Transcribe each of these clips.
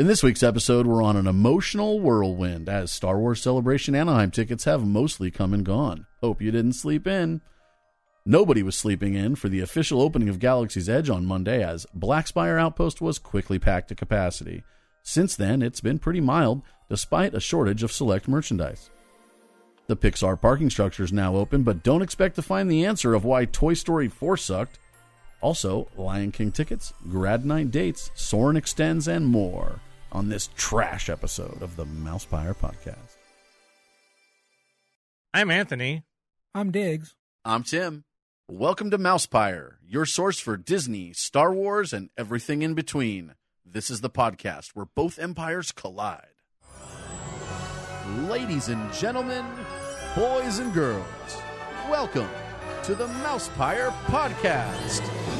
In this week's episode, we're on an emotional whirlwind as Star Wars Celebration Anaheim tickets have mostly come and gone. Hope you didn't sleep in. Nobody was sleeping in for the official opening of Galaxy's Edge on Monday as Black Spire Outpost was quickly packed to capacity. Since then, it's been pretty mild despite a shortage of select merchandise. The Pixar parking structure is now open, but don't expect to find the answer of why Toy Story 4 sucked. Also, Lion King tickets, grad night dates, Soarin' extends, and more on this trash episode of the Mousepire Podcast. I'm Anthony. I'm Diggs. I'm Tim. Welcome to Mousepire, your source for Disney, Star Wars, and everything in between. This is the podcast where both empires collide. Ladies and gentlemen, boys and girls, welcome to the Mousepire Podcast.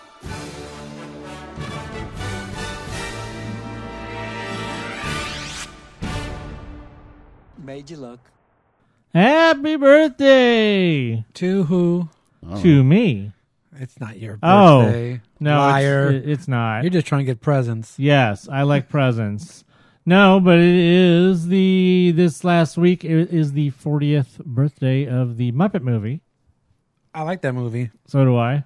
Made you look. Happy birthday To who? to me. It's not your Oh. birthday. No, Liar. It's, it's not. You're just trying to get presents. yes, I like presents. No, but it is the this last week it is the 40th birthday of the Muppet movie. I like that movie. So do I.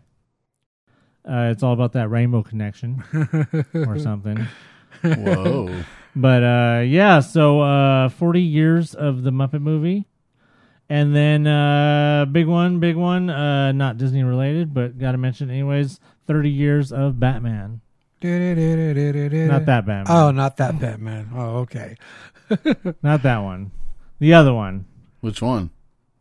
Uh, it's all about that rainbow connection or something. Whoa. But uh, yeah, so uh, 40 years of the Muppet movie. And then uh, big one, big one, uh, not Disney related, but got to mention anyways, 30 years of Batman. Not that Batman. Oh, not that Batman. Oh, okay. Not that one. The other one. Which one?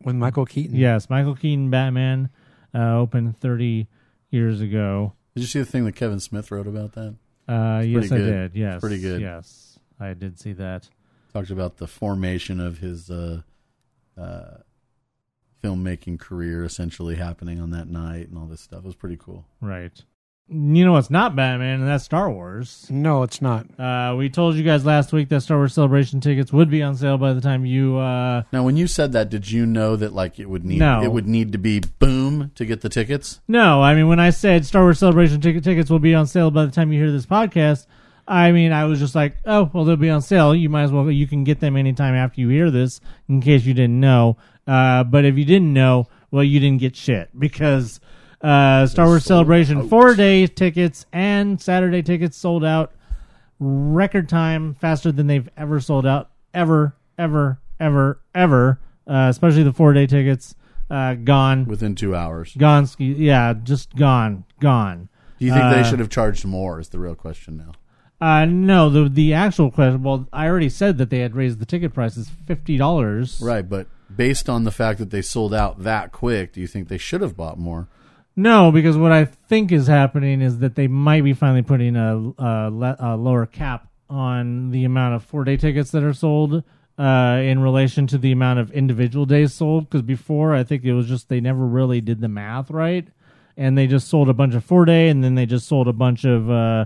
With Michael Keaton. Yes, Michael Keaton Batman uh, opened 30 years ago. Did you see the thing that Kevin Smith wrote about that? Uh, yes, I did. Yes. Pretty good. Yes, I did see that. Talked about the formation of his uh, uh, filmmaking career essentially happening on that night and all this stuff. It was pretty cool. Right. You know what's not Batman, and that's Star Wars. No, it's not. Uh, we told you guys last week that Star Wars Celebration tickets would be on sale by the time you. Uh, Now, when you said that, did you know that like it would need No. it would need to be boom to get the tickets? no, I mean when I said Star Wars Celebration ticket tickets will be on sale by the time you hear this podcast, I mean I was just like, oh well, they'll be on sale. You might as well you can get them anytime after you hear this, in case you didn't know. Uh, but if you didn't know, well, you didn't get shit because uh, Star Wars Celebration out. four day tickets and Saturday tickets sold out record time faster than they've ever sold out ever ever ever ever uh, especially the four day tickets uh, gone Within two hours. gone yeah just gone gone Do you think they Uh, should have charged more? Is the real question now. Uh no the the actual question well i already said that they had raised the ticket prices $50 Right, but based on the fact that they sold out that quick, do you think they should have bought more? no because what i think is happening is that they might be finally putting a, a, le- a lower cap on the amount of four day tickets that are sold uh, in relation to the amount of individual days sold. Because before, I think it was just they never really did the math right, and they just sold a bunch of four day, and then they just sold a bunch of, uh,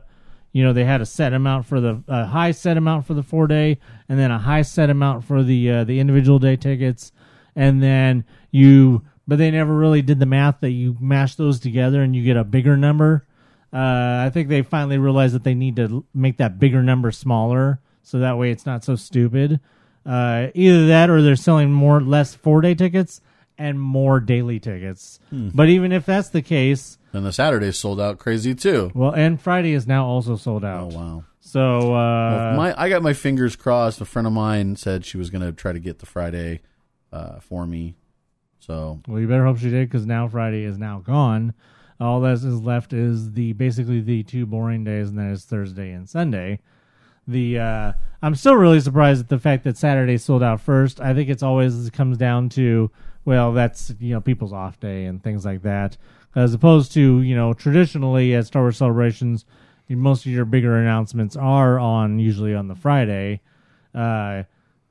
you know, they had a set amount for the a high set amount for the four day, and then a high set amount for the uh, the individual day tickets, and then you. But they never really did the math that you mash those together and you get a bigger number. Uh, I think they finally realized that they need to make that bigger number smaller, so that way it's not so stupid. Uh, either that, or they're selling more less four day tickets and more daily tickets. But even if that's the case, Then the Saturday sold out crazy too. well, and Friday is now also sold out. Oh wow. So uh, Well, my I got my fingers crossed. A friend of mine said she was going to try to get the Friday uh, for me. So Well, you better hope she did because now Friday is now gone. All that is left is the basically the two boring days, and then it's Thursday and Sunday. the uh, I'm still really surprised at the fact that Saturday sold out first. I think it's always it comes down to well, that's you know people's off day and things like that, as opposed to you know traditionally at Star Wars celebrations, most of your bigger announcements are on usually on the Friday. Uh,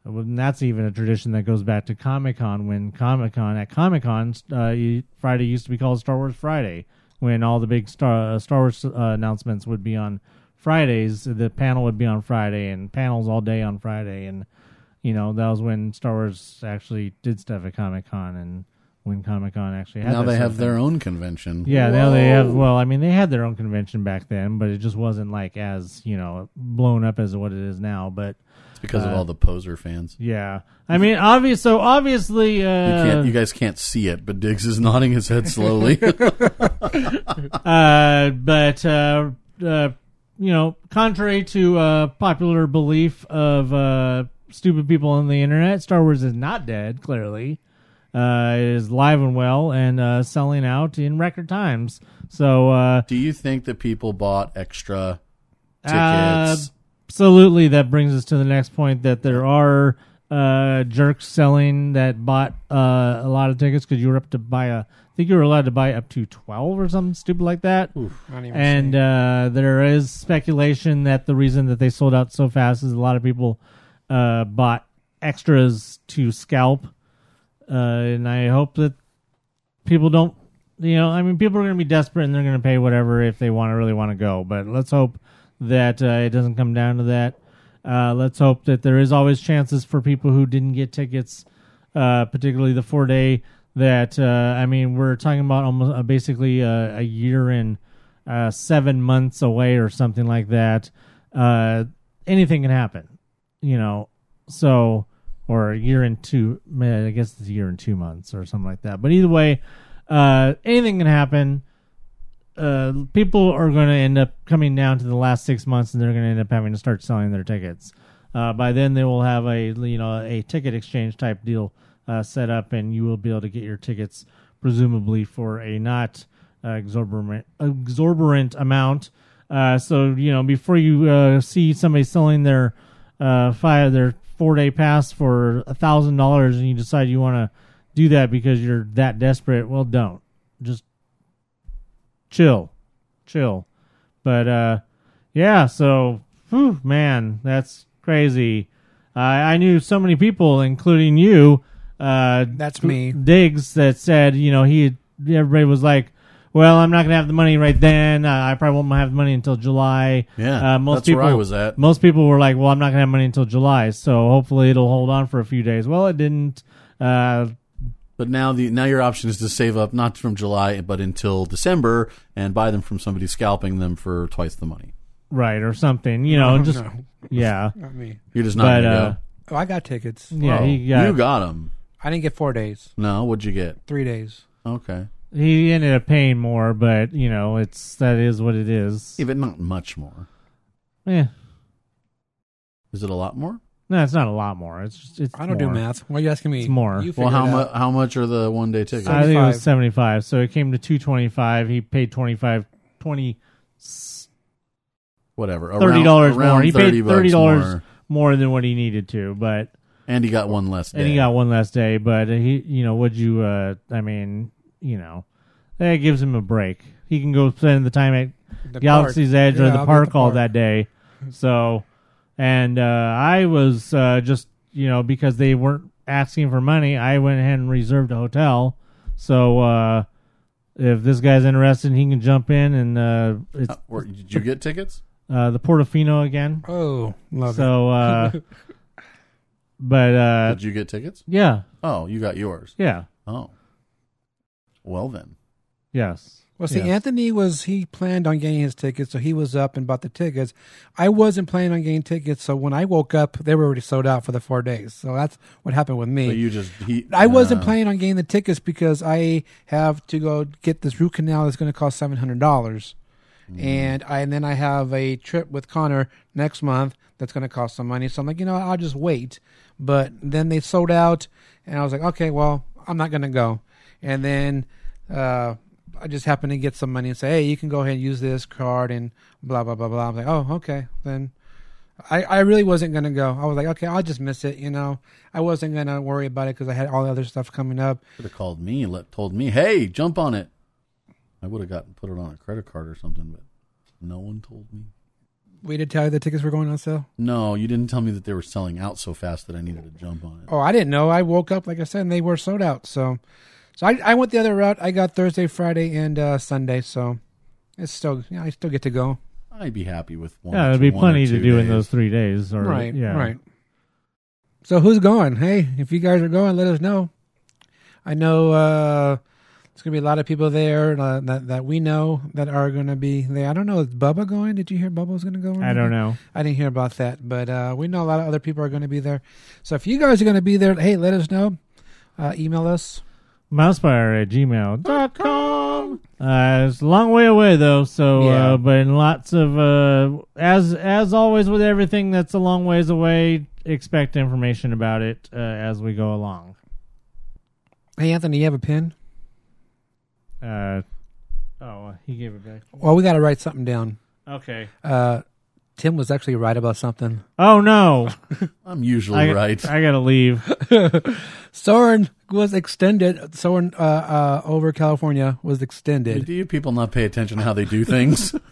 and that's even a tradition that goes back to Comic Con. When Comic Con at Comic Con, uh, Friday used to be called Star Wars Friday. When all the big Star uh, Star Wars uh, announcements would be on Fridays, the panel would be on Friday, and panels all day on Friday. And you know that was when Star Wars actually did stuff at Comic Con, and when Comic Con actually had now they have of their own convention. Yeah, now they have. Well, I mean, they had their own convention back then, but it just wasn't like as you know blown up as what it is now. But It's because of uh, all the poser fans. yeah, I mean, obvious. So obviously, uh, You can't. You guys can't see it, but Diggs is nodding his head slowly. uh, but uh, uh, you know, contrary to uh, popular belief of uh, stupid people on the internet, Star Wars is not dead. Clearly, uh, it is live and well and uh, selling out in record times. So uh, Do you think that people bought extra Uh, tickets? absolutely, that brings us to the next point that there are uh, jerks selling that bought uh, a lot of tickets because you were up to buy a. I think you were allowed to buy up to twelve or something stupid like that. Not even And uh, there is speculation that the reason that they sold out so fast is a lot of people uh, bought extras to scalp, uh, and I hope that people don't. You know, I mean, people are going to be desperate and they're going to pay whatever if they want to really want to go. But let's hope that uh, it doesn't come down to that. Uh, let's hope that there is always chances for people who didn't get tickets, uh, particularly the four day. That uh, I mean, we're talking about almost uh, basically uh, a year and uh, seven months away or something like that. Anything can happen, you know. So, or a year and two, I guess it's a year and two months or something like that. But either way, uh, anything can happen. Uh, people are going to end up coming down to the last six months, and they're going to end up having to start selling their tickets. Uh, by then, they will have a you know a ticket exchange type deal uh, set up, and you will be able to get your tickets presumably for a not exorbitant exorbitant amount. Uh, so you know before you uh, see somebody selling their uh, five their four day pass for a thousand dollars, and you decide you want to do that because you're that desperate, well, don't just chill, chill. But uh, yeah, so whew, man, that's crazy. I I knew so many people, including you. Uh, That's me. Diggs that said, you know, he everybody was like, "Well, I'm not gonna have the money right then. Uh, I probably won't have the money until July." Yeah, uh, most that's people where I was at. Most people were like, "Well, I'm not gonna have money until July, so hopefully it'll hold on for a few days." Well, it didn't. Uh, But now the now your option is to save up not from July but until December and buy them from somebody scalping them for twice the money. right or something, you know, just no, yeah. not me. You're just not But gonna uh, go. Oh, I got tickets. yeah, Oh, he got, you got them. I didn't get four days, No, what'd you get? three days. Okay, he ended up paying more, but you know, it's that is what it is. yeah, but not much more. Yeah, Is it a lot more? no, it's not a lot more. It's just it's I don't do math. Why are you asking me? It's more. You Well, figure how it much? out. How much are the one day tickets? I think it was 75. seventy five, so it came to two twenty five. He paid 25 20 Whatever, thirty around- dollars more. He paid bucks thirty dollars more. more than what he needed to, but and he got one less. Day. and he got one less day. But he, you know, would you? uh I mean, you know, that gives him a break. He can go spend the time at The Galaxy's park. Edge or the I'll be at park all that day. So, and uh, I was uh, just you know because they weren't asking for money, I went ahead and reserved a hotel. So uh, if this guy's interested, he can jump in and uh, it's Uh, were- did you get tickets? uh, the Portofino again. Oh, love it. So, uh, but uh, Did you get tickets? yeah, Oh, you got yours. yeah, Oh, well then. yes. Well, see, yes. Anthony was he planned on getting his tickets, so he was up and bought the tickets. I wasn't planning on getting tickets, so when I woke up, they were already sold out for the four days. So that's what happened with me. So you just he. I wasn't uh, planning on getting the tickets because I have to go get this root canal that's going to cost seven hundred dollars, and I and then I have a trip with Connor next month that's going to cost some money. So I'm like, you know, I'll just wait. But then they sold out, and I was like, okay, well, I'm not going to go. And then uh, I just happened to get some money and say, hey, you can go ahead and use this card and blah blah blah blah. I'm like, oh, okay, then. I, I really wasn't gonna go. I was like, okay, I'll just miss it. You know, I wasn't gonna worry about it because I had all the other stuff coming up. Could have called me and let, told me, "Hey, jump on it." I would have gotten put it on a credit card or something, but no one told me. We did tell you the tickets were going on sale. No, you didn't tell me that they were selling out so fast that I needed to jump on it. Oh, I didn't know. I woke up like I said, and they were sold out. So, so I, I went the other route. I got Thursday, Friday, and uh, Sunday. So it's still, yeah, I still get to go. I'd be happy with one. Yeah, or there'd be one plenty to two do in those three days. Or, right, yeah. right. So who's going? Hey, if you guys are going, let us know. I know uh, there's gonna be a lot of people there uh, that that we know that are gonna be there. I don't know. Is Bubba going? Did you hear Bubba was gonna go? I don't know. I didn't hear about that, but uh, we know a lot of other people are going to be there. So if you guys are going to be there, hey, let us know. Uh, email us. Mousepire at gmail.com. Uh, it's a long way away though, so Yeah. uh, but in lots of uh, as as always with everything that's a long ways away, expect information about it uh, as we go along. Hey, Anthony, you have a pen? Uh, oh, he gave it back. Well, we got to write something down. Okay. Uh, Tim was actually right about something. Oh no, I'm usually I, right. I gotta leave. Soarin' was extended. Soarin' uh, uh, over California was extended. do you people not pay attention to how they do things?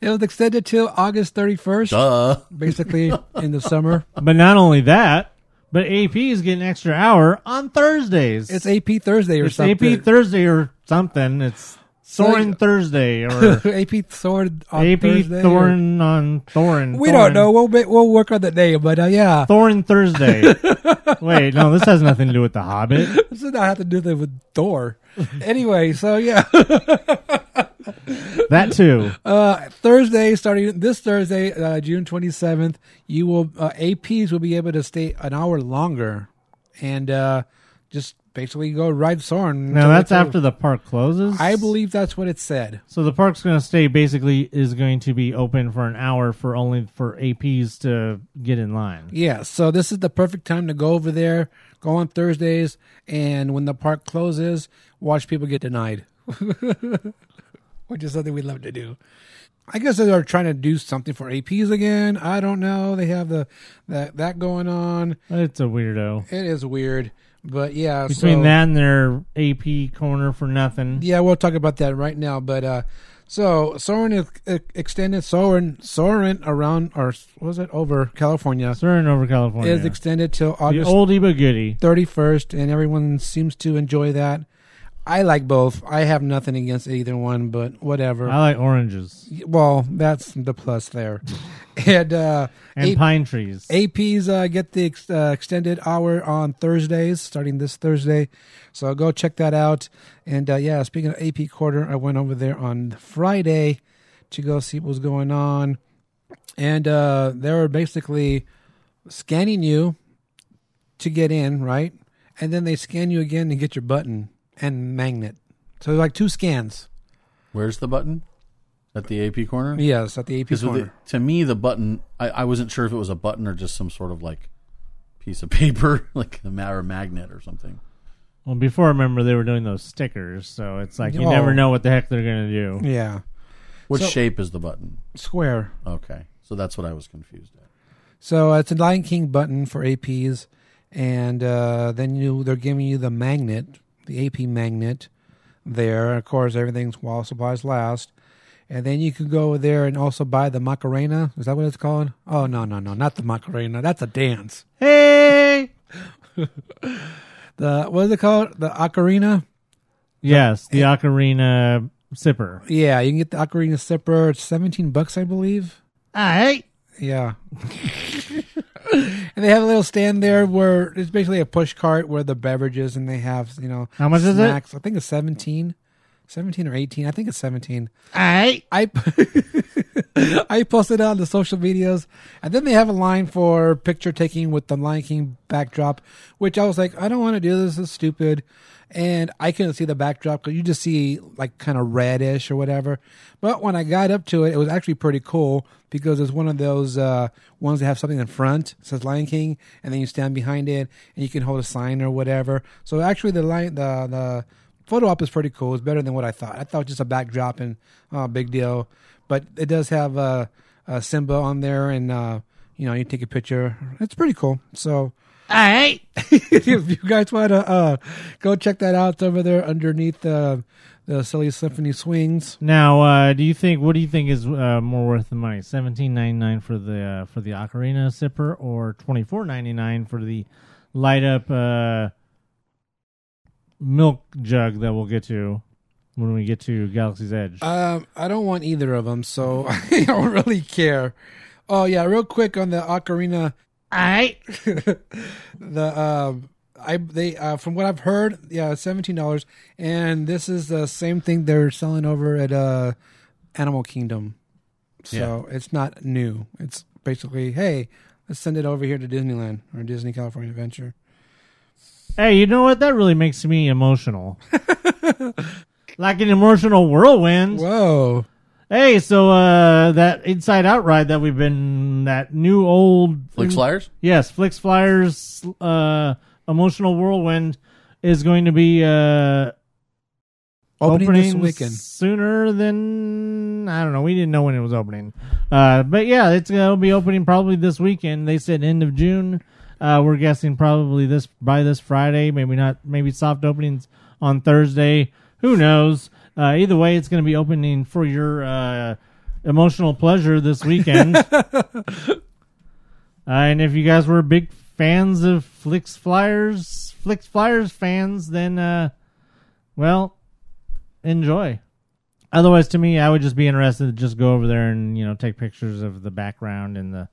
It was extended till August 31st, Duh. basically in the summer. But not only that, but AP is getting an extra hour on Thursdays. It's AP Thursday or something. It's something. AP Thursday or something. It's Soarin' Thursday or AP Soarin' on AP Thursday. or- Thorin on Thorin. We Thorin. don't know. We'll be, we'll work on the name, but uh, yeah, Thorin Thursday. Wait, no, this has nothing to do with the Hobbit. this does not have to do with Thor. anyway, so yeah, That too. uh, Thursday, starting this Thursday, uh, June twenty seventh, you will uh, APs will be able to stay an hour longer, and uh, just basically go ride Soarin'. Now that's after the park closes. I believe that's what it said. So the park's going to stay basically is going to be open for an hour for only for APs to get in line. Yeah, so this is the perfect time to go over there, go on Thursdays, and when the park closes, watch people get denied, which is something we love to do. I guess they are trying to do something for APs again. I don't know. They have the that that going on. It's a weirdo. It is weird, but yeah. Between so, that and their AP corner for nothing. yeah, we'll talk about that right now. But uh so Soarin' extended. Soarin' Soarin' around or was it over California Soarin' over California. is extended till August. the oldie but goodie. 31st, and everyone seems to enjoy that. I like both. I have nothing against either one, but whatever. I like oranges well, that's the plus there. and uh, and A- pine trees. APs uh, get the ex- uh, extended hour on Thursdays, starting this Thursday. So go check that out. And uh, yeah, speaking of AP quarter, I went over there on Friday to go see what was going on. And uh, they were basically scanning you to get in, right? And then they scan you again to get your button and magnet. So it's like two scans. Where's the button? At the AP corner? Yes, at the AP corner. it- to me, the button, I, I wasn't sure if it was a button or just some sort of like piece of paper, like a matter or magnet or something. Well, before I remember they were doing those stickers, so it's like you Oh. never know what the heck they're gonna do. yeah, What So- shape is the button? square. Okay. So that's what I was confused at. So uh, it's a Lion King button for APs, and uh, then you they're giving you the magnet, the AP magnet. There, of course, everything's while supplies last, and then you can go there and also buy the Macarena. Is that what it's called? Oh no, no, no, not the Macarena. That's a dance. Hey, The what is it called? The ocarina. yes, the eh. ocarina sipper. Yeah, you can get the ocarina sipper. It's seventeen bucks, I believe. Ah, hey, Yeah. and they have a little stand there where it's basically a push cart where the beverages and they have, you know, How much is it? I think it's 17. 17 or 18. I think it's 17. hey, I I posted on the social medias, and then they have a line for picture taking with the Lion King backdrop, which I was like, I don't want to do this. This is stupid, and I couldn't see the backdrop because you just see like kind of reddish or whatever. But when I got up to it, it was actually pretty cool because it's one of those uh, ones that have something in front says Lion King, and then you stand behind it and you can hold a sign or whatever. So actually, the line the the photo op is pretty cool. It's better than what I thought. I thought just a backdrop and oh, big deal. But it does have uh, uh, Simba on there, and uh, you know you take a picture. It's pretty cool. So All right. if you guys want to uh, go check that out, it's over there underneath uh, the Silly Symphony Swings. Now, uh, do you think what do you think is uh, more worth the money? Seventeen ninety nine for the uh, for the ocarina sipper, or twenty four ninety nine for the light up uh, milk jug that we'll get to when we get to Galaxy's Edge? Um, I don't want either of them, so I don't really care. Oh yeah, real quick on the ocarina. All right. the um I they uh, from what I've heard, yeah, seventeen dollars, and this is the same thing they're selling over at uh Animal Kingdom. So it's not new. It's basically, hey, let's send it over here to Disneyland or Disney California Adventure. Hey, you know what? That really makes me emotional. like an emotional whirlwind. Whoa. Hey, so uh that Inside Out ride that we've been that new old Flik's Flyers? Yes, Flik's Flyers uh emotional whirlwind is going to be uh Opening, this opening weekend. sooner than I don't know. We didn't know when it was opening, uh, but yeah, it's gonna be opening probably this weekend. They said end of June. Uh, we're guessing probably this by this Friday. Maybe not. Maybe soft openings on Thursday. Who knows? Uh, either way, it's going to be opening for your uh, emotional pleasure this weekend. uh, and if you guys were big fans of Flik's Flyers, Flik's Flyers fans, then uh, well, enjoy. Otherwise, to me, I would just be interested to just go over there and you know take pictures of the background and the,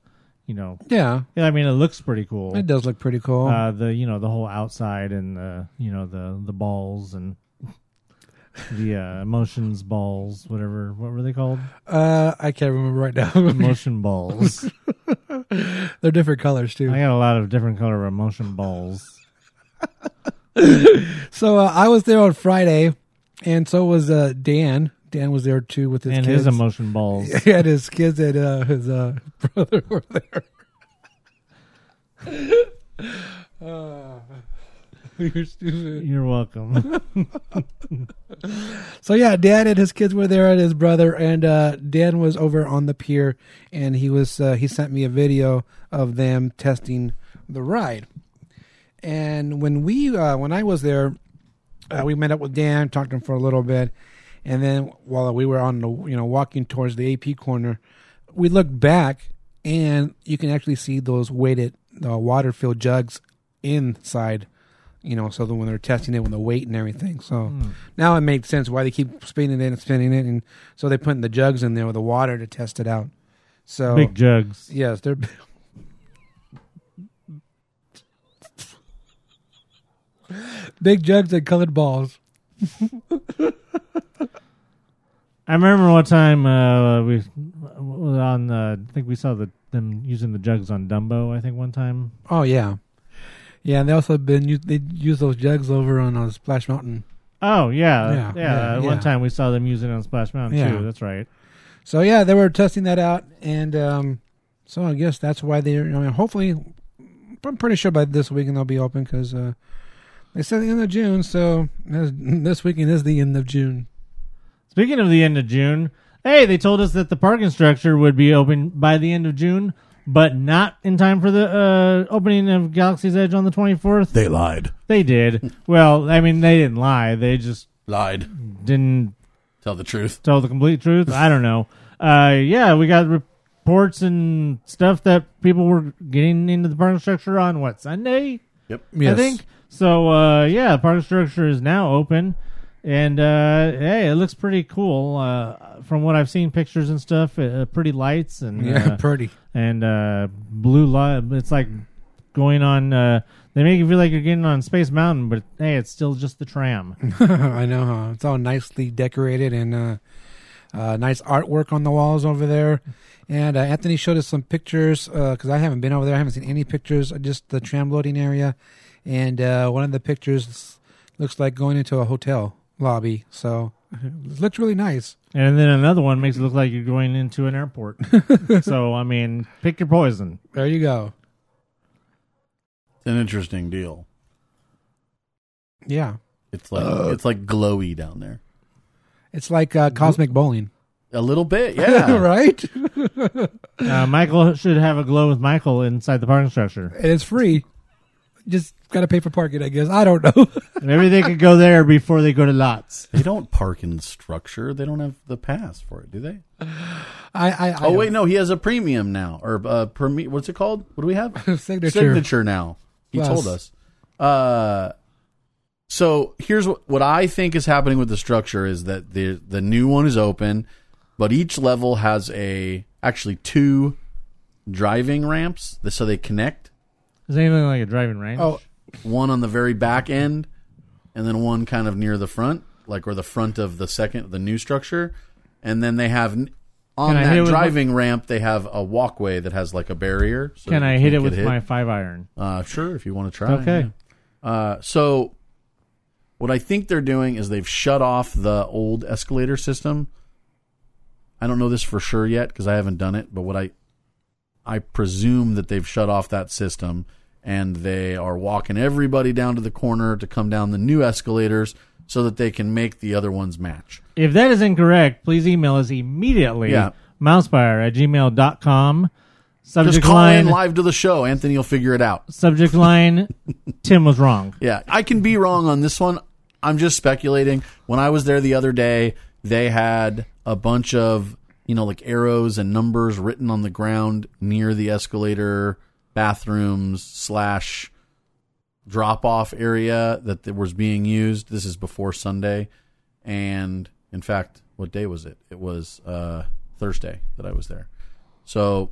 you know, Yeah, yeah, I mean it looks pretty cool. it does look pretty cool. Uh, the you know the whole outside and the you know the the balls and the uh, emotions balls, whatever. What were they called? Uh, I can't remember right now. Emotion balls. They're different colors too. I got a lot of different color emotion balls. So uh, I was there on Friday, and so was uh, Dan. Dan was there too with his and kids. his emotion balls. He had his kids and uh, his uh, brother were there. Uh, you're stupid. You're welcome. So yeah, Dan and his kids were there, and his brother, and uh, Dan was over on the pier, and he was uh, he sent me a video of them testing the ride. And when we uh, when I was there, uh, we met up with Dan, talked to him for a little bit, and then while we were on the you know walking towards the AP corner, we looked back, and you can actually see those weighted uh, water filled jugs inside. You know, so that when they're testing it with the weight and everything. So now it makes sense why they keep spinning it and spinning it, and so they put putting the jugs in there with the water to test it out. So Big jugs. yes, they're big jugs and colored balls. I remember one time uh, we were on uh, I think we saw the them using the jugs on Dumbo. I think one time. Oh yeah, yeah. And they also been they use those jugs over on uh, Splash Mountain. Oh yeah, Yeah, yeah. yeah, One yeah. time we saw them using it on Splash Mountain Yeah. too. That's right. So yeah, they were testing that out, and um, so I guess that's why they're. I mean, hopefully, I'm pretty sure by this weekend they'll be open because uh, they said the end of June. So this this weekend is the end of June. Speaking of the end of June, hey, they told us that the parking structure would be open by the end of June, but not in time for the uh, opening of Galaxy's Edge on the 24th. They lied. They did. well, I mean, they didn't lie. They just Lied. didn't Tell the truth. tell the complete truth. I don't know. Uh, yeah, we got reports and stuff that people were getting into the parking structure on what Sunday, Yep. Yes. I think. So uh, yeah, the parking structure is now open, and uh, hey, it looks pretty cool. Uh, from what I've seen, pictures and stuff, uh, pretty lights and Yeah, uh, pretty. and uh, blue light. It's like going on. Uh, they make you feel like you're getting on Space Mountain, but hey, it's still just the tram. I know. Huh? It's all nicely decorated and uh, uh, nice artwork on the walls over there. And uh, Anthony showed us some pictures because I haven't been over there. I haven't seen any pictures. Just the tram loading area, and uh, one of the pictures looks like going into a hotel lobby. So it looks really nice. And then another one makes it look like you're going into an airport. so I mean, pick your poison. There you go. It's an interesting deal. Yeah, It's like it's like glowy down there. it's like uh, cosmic bowling, A little bit, yeah. right? Uh, Michael should have a glow with Michael inside the parking structure. And it's free. Just got to pay for parking, I guess. I don't know. Maybe they could go there before they go to lots. They don't park in structure. They don't have the pass for it, do they? I, I, I Oh wait, no, he has a premium now, or uh, premi- What's it called? What do we have? Signature. Signature now. He Plus. told us. Uh, so here's what what I think is happening with the structure is that the the new one is open, but each level has a actually two driving ramps, so they connect. Is anything like a driving range? Oh, One on the very back end, and then one kind of near the front, like or the front of the second the new structure, and then they have n- on Can I hit it that with driving ramp they have a walkway that has like a barrier. So Can you I can't hit it get with hit. my five iron? Uh, sure, if you want to try. Okay. yeah. Uh, so, what I think they're doing is they've shut off the old escalator system. I don't know this for sure yet because I haven't done it, but what I I presume that they've shut off that system and they are walking everybody down to the corner to come down the new escalators so that they can make the other ones match. If that is incorrect, please email us immediately. Yeah. Mousepire at gmail.com. Just Subject call line, in live to the show. Anthony will figure it out. subject line, Tim was wrong. Yeah, I can be wrong on this one. I'm just speculating. When I was there the other day, they had a bunch of, you know, like arrows and numbers written on the ground near the escalator, bathrooms, slash drop off area that was being used. This is before Sunday. And in fact, what day was it? It was uh, Thursday that I was there. So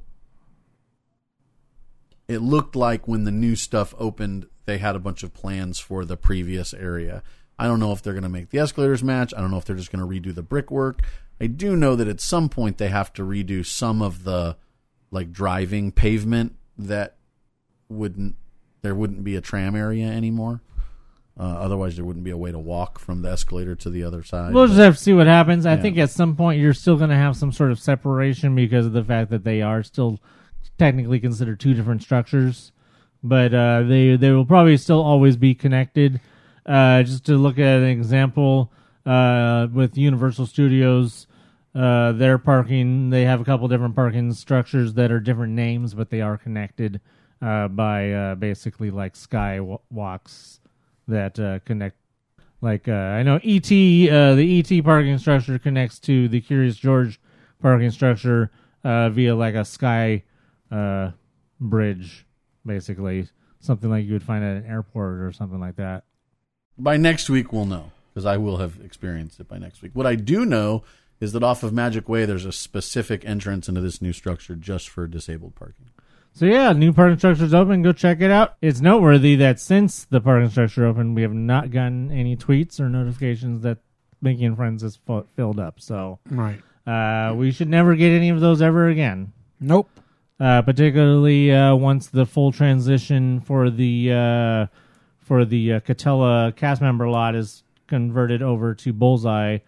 it looked like when the new stuff opened, they had a bunch of plans for the previous area. I don't know if they're going to make the escalators match. I don't know if they're just going to redo the brickwork. I do know that at some point they have to redo some of the like driving pavement that wouldn't there wouldn't be a tram area anymore. Uh, otherwise, there wouldn't be a way to walk from the escalator to the other side. We'll just have to see what happens. I Yeah. think at some point you're still going to have some sort of separation because of the fact that they are still technically considered two different structures, but uh, they they will probably still always be connected. Uh, just to look at an example uh, with Universal Studios, uh, their parking they have a couple different parking structures that are different names, but they are connected uh, by uh, basically like skywalks that uh, connect like uh, I know ET, uh, the ET parking structure connects to the Curious George parking structure uh, via like a sky bridge, basically something like you would find at an airport or something like that. by next week we'll know because I will have experienced it by next week. What I do know is that off of Magic Way there's a specific entrance into this new structure just for disabled parking. So yeah, new parking structure's open. Go check it out. It's noteworthy that since the parking structure opened, we have not gotten any tweets or notifications that Mickey and Friends is fu- filled up. So right. uh, we should never get any of those ever again. Nope. uh, particularly uh, once the full transition for the uh, for the uh, Katella cast member lot is converted over to Bullseye.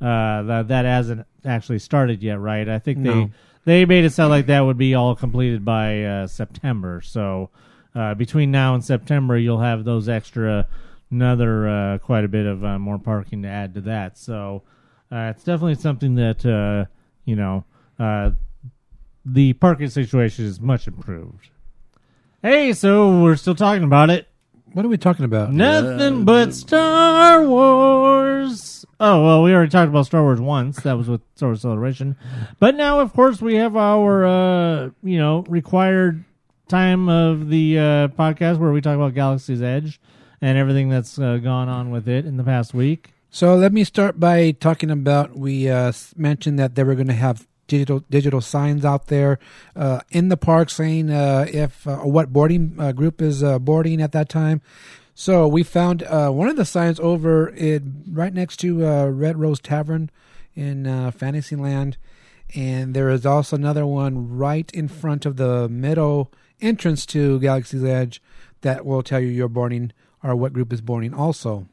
Uh, that that hasn't actually started yet, right? I think they No. They made it sound like that would be all completed by uh, September. So uh, between now and September, you'll have those extra another uh, quite a bit of uh, more parking to add to that. So uh, it's definitely something that uh, you know. The parking situation is much improved. Hey, so we're still talking about it. What are we talking about? Nothing but Star Wars. Oh well, we already talked about Star Wars once. That was with Star Wars Celebration. But now, of course, we have our uh, you know required time of the uh, podcast where we talk about Galaxy's Edge and everything that's uh, gone on with it in the past week. So let me start by talking about. We uh, mentioned that they were going to have digital digital signs out there uh, in the park saying uh, if uh, what boarding uh, group is uh, boarding at that time. So we found uh, one of the signs over it right next to Red Rose Tavern in Fantasyland, and there is also another one right in front of the middle entrance to Galaxy's Edge that will tell you you're boarding or what group is boarding. Also,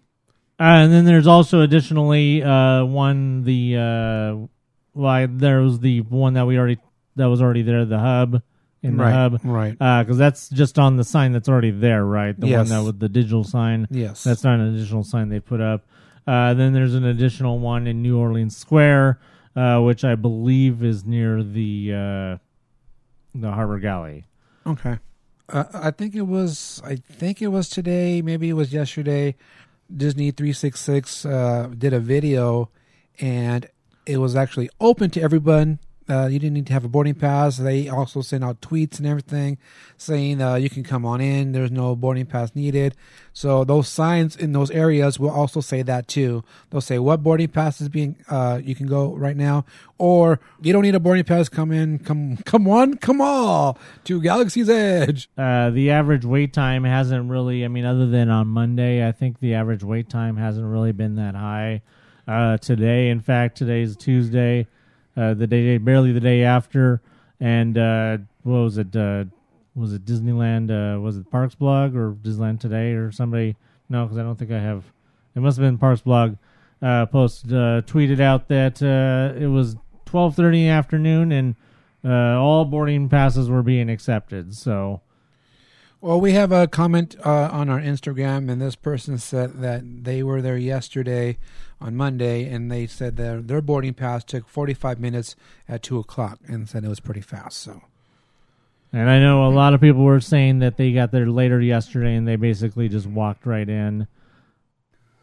and then there's also additionally one the uh, well, there was the one that we already that was already there, the hub in the Right, hub, right. Because that's just on the sign that's already there, right? The Yes. one that with the digital sign. Yes. that's not an additional sign they put up. Uh, then there's an additional one in New Orleans Square, uh, which I believe is near the uh, the Harbor Galley. Okay. Uh, I think it was. I think it was today. Maybe it was yesterday. Disney three six six uh, did a video, and it was actually open to everyone. Uh, you didn't need to have a boarding pass. They also sent out tweets and everything saying uh, you can come on in. There's no boarding pass needed. So those signs in those areas will also say that too. They'll say what boarding pass is being. Uh, you can go right now, or you don't need a boarding pass. Come in. Come come on. Come all to Galaxy's Edge. Uh, the average wait time hasn't really. I mean, other than on Monday, I think the average wait time hasn't really been that high. Uh, today, in fact, today is Tuesday, uh, the day barely the day after, and uh, what was it? Uh, was it Disneyland? Uh, was it Parks Blog or Disneyland Today or somebody? No, because I don't think I have. It must have been Parks Blog. Uh, post tweeted out that it was twelve thirty in the afternoon and all boarding passes were being accepted. So Well, we have a comment uh, on our Instagram, and this person said that they were there yesterday on Monday, and they said their their boarding pass took 45 minutes at two o'clock, and said it was pretty fast. So, And I know a lot of people were saying that they got there later yesterday and they basically just walked right in.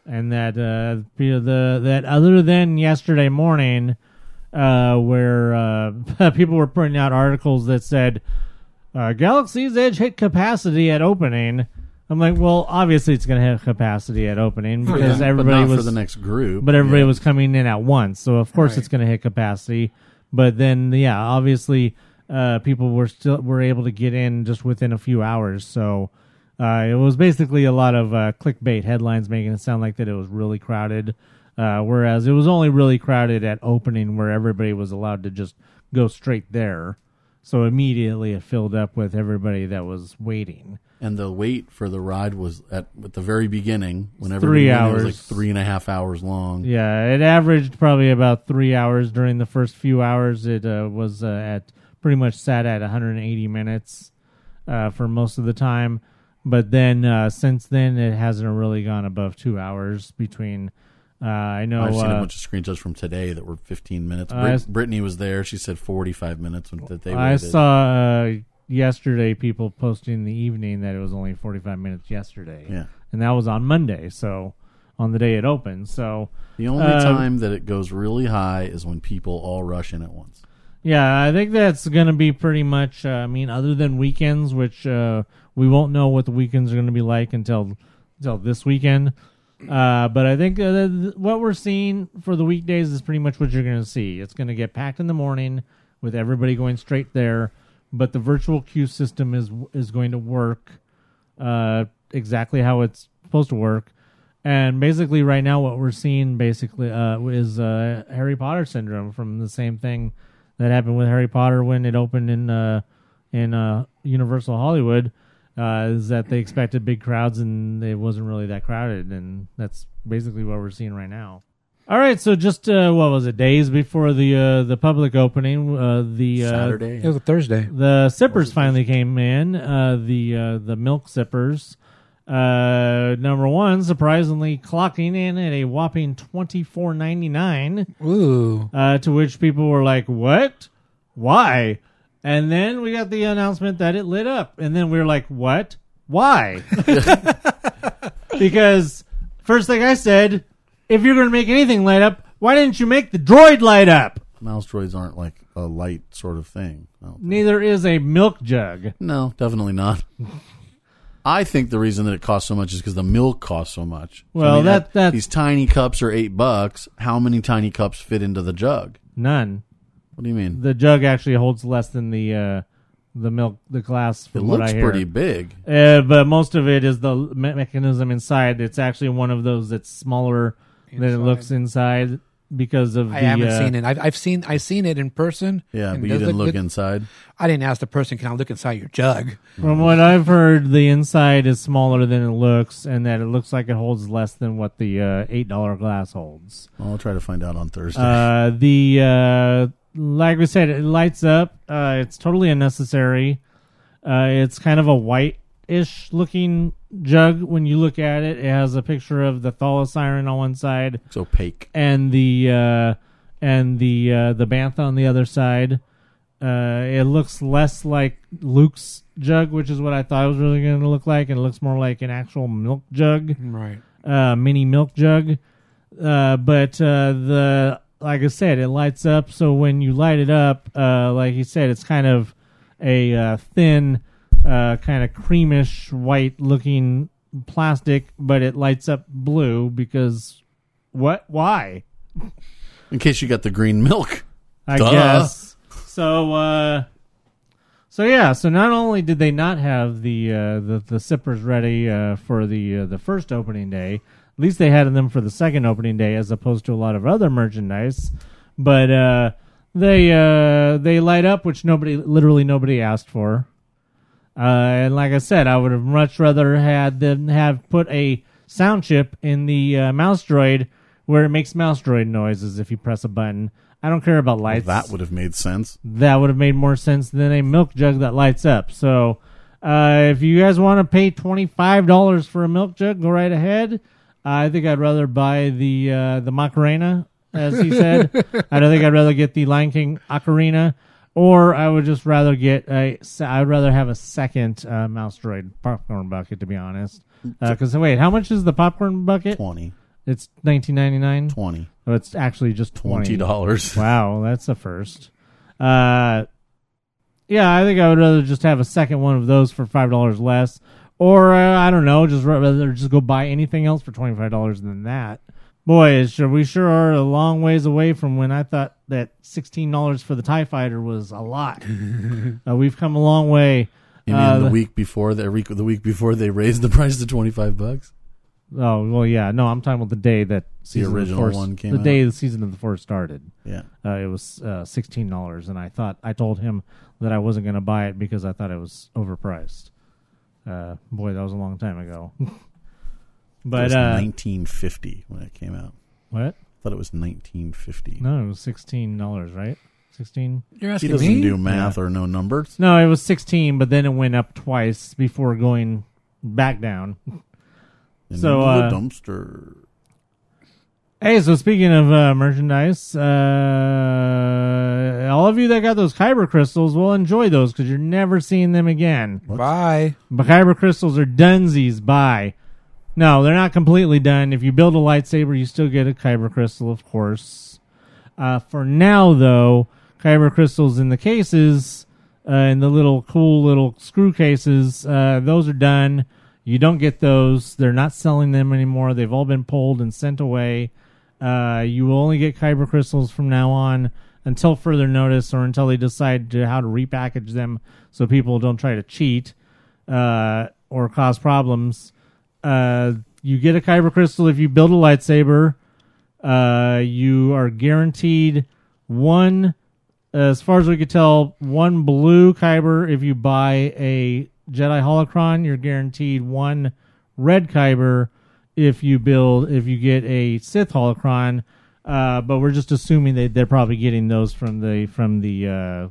And that uh, the that other than yesterday morning, uh, where uh, people were putting out articles that said uh, Galaxy's Edge hit capacity at opening. I'm like, well, obviously it's going to hit capacity at opening because yeah. but everybody not was for the next group. but everybody Yeah. was coming in at once, so of course Right. it's going to hit capacity. But then, yeah, obviously, uh, people were still were able to get in just within a few hours. So uh, it was basically a lot of uh, clickbait headlines making it sound like that it was really crowded, uh, whereas it was only really crowded at opening, where everybody was allowed to just go straight there. So immediately it filled up with everybody that was waiting. and the wait for the ride was at at the very beginning. Whenever Three we went, it was hours. like three and a half hours long. Yeah, it averaged probably about three hours during the first few hours. It uh, was uh, at pretty much sat at 180 minutes uh, for most of the time, but then uh, since then it hasn't really gone above two hours between. Uh, I know. I've seen a uh, bunch of screenshots from today that were 15 minutes. Brit- Brittany was there. She said 45 minutes when, that they I waited. saw uh, yesterday people posting in the evening that it was only 45 minutes yesterday, Yeah. and that was on Monday, so on the day it opened. So The only Uh, time that it goes really high is when people all rush in at once. Yeah, I think that's going to be pretty much. Uh, I mean, other than weekends, which uh, we won't know what the weekends are going to be like until until this weekend. Uh, but I think uh, th- what we're seeing for the weekdays is pretty much what you're going to see. It's going to get packed in the morning with everybody going straight there, but the virtual queue system is is going to work uh, exactly how it's supposed to work. And basically, right now, what we're seeing basically uh, is uh, Harry Potter syndrome from the same thing that happened with Harry Potter when it opened in uh, in Universal Hollywood. Uh, is that they expected big crowds and it wasn't really that crowded, and that's basically what we're seeing right now. All right, so just uh, what was it? Days before the uh, the public opening, uh, the uh, Saturday. it was a Thursday. the sippers finally came in. Uh, the uh, the milk sippers. Uh, number one, surprisingly clocking in at a whopping twenty four ninety nine. Ooh, Uh, to which people were like, "What? Why?" And then we got the announcement that it lit up, and then we were like, "What? Why?" because first thing I said, if you're going to make anything light up, why didn't you make the droid light up? Mouse droids aren't like a light sort of thing. Neither is a milk jug. no definitely not. I think the reason that it costs so much is because the milk costs so much. So, Well, that- at- that- these tiny cups are eight bucks. How many tiny cups fit into the jug? None. What do you mean? the jug actually holds less than the uh, the milk the glass. It what looks I hear. pretty big. Uh, but most of it is the me- mechanism inside. It's actually one of those that's smaller than it Inside. looks inside because of I the. haven't uh, seen it. I've, I've seen I've seen it in person. Yeah, and but you does didn't look good. inside. I didn't ask the person, "Can I look inside your jug?" From what I've heard, the inside is smaller than it looks, and that it looks like it holds less than what the uh, eight dollar glass holds. I'll try to find out on Thursday. Uh, the uh, like we said, it lights up. Uh, it's totally unnecessary. Uh, it's kind of a white-ish looking jug when you look at it. It has a picture of the Thala siren on one side it's opaque. and the uh, and the uh, the bantha on the other side. Uh, it looks less like Luke's jug, which is what I thought it was really going to look like, and it looks more like an actual milk jug, Right. uh, mini milk jug. Uh, but uh, the like I said, it lights up. So when you light it up, uh, like you said, it's kind of a uh, thin, uh, kind of creamish white looking plastic, but it lights up blue because what? Why? In case you got the green milk. I Duh. guess. So uh so yeah, so not only did they not have the uh the, the sippers ready uh for the uh, the first opening day, at least they had them for the second opening day as opposed to a lot of other merchandise, but uh they uh they light up which nobody literally nobody asked for. Uh and like I said, I would have much rather had them have put a sound chip in the uh, mouse droid where it makes mouse droid noises if you press a button. I don't care about lights. That would have made sense. that would have made more sense than a milk jug that lights up. So, uh, if you guys want to pay twenty five dollars for a milk jug, go right ahead. I think I'd rather buy the uh, the Macarena, as he said. I don't think I'd rather get the Lion King Ocarina, or I would just rather get a. I'd rather have a second uh, mouse droid popcorn bucket, to be honest. Because wait, how much is the popcorn bucket? 20 It's nineteen ninety nine. 20 Oh, it's actually just twenty $20. Wow, that's the first. Uh, yeah, I think I would rather just have a second one of those for five dollars less, or uh, I don't know, just rather just go buy anything else for twenty five dollars than that. Boy, sure we sure are a long ways away from when I thought that sixteen dollars for the Tie Fighter was a lot. uh, we've come a long way. You mean Uh, the week before the week the week before they raised the price to 25 bucks? Oh well, yeah. No, I'm talking about the day that season of the original Force, one came the out? day the season of the Force started. Yeah. Uh, it was uh, sixteen dollars, and I thought I told him that I wasn't going to buy it because I thought it was overpriced. Uh, boy, that was a long time ago. it but was uh, 1950 when it came out. what? I thought it was 1950. No, it was sixteen dollars, right? Sixteen? You're asking He asking doesn't me? do math or know numbers. No, it was sixteen, but then it went up twice before going back down. And So, into uh, the dumpster. Hey, so speaking of uh, merchandise, uh, all of you that got those kyber crystals will enjoy those because you're never seeing them again. Bye. But kyber crystals are dunsies. Bye. No, they're not completely done. If you build a lightsaber, you still get a kyber crystal, of course. Uh, for now, though, kyber crystals in the cases, uh, in the little cool little screw cases, uh, those are done. You don't get those. They're not selling them anymore. They've all been pulled and sent away. Uh, you will only get kyber crystals from now on until further notice or until they decide to, how to repackage them so people don't try to cheat uh, or cause problems. Uh, you get a kyber crystal if you build a lightsaber. Uh, you are guaranteed one, as far as we could tell, one blue kyber if you buy a Jedi holocron. You're guaranteed one red kyber if you build if you get a Sith holocron. Uh, but we're just assuming that they're probably getting those from the from the uh,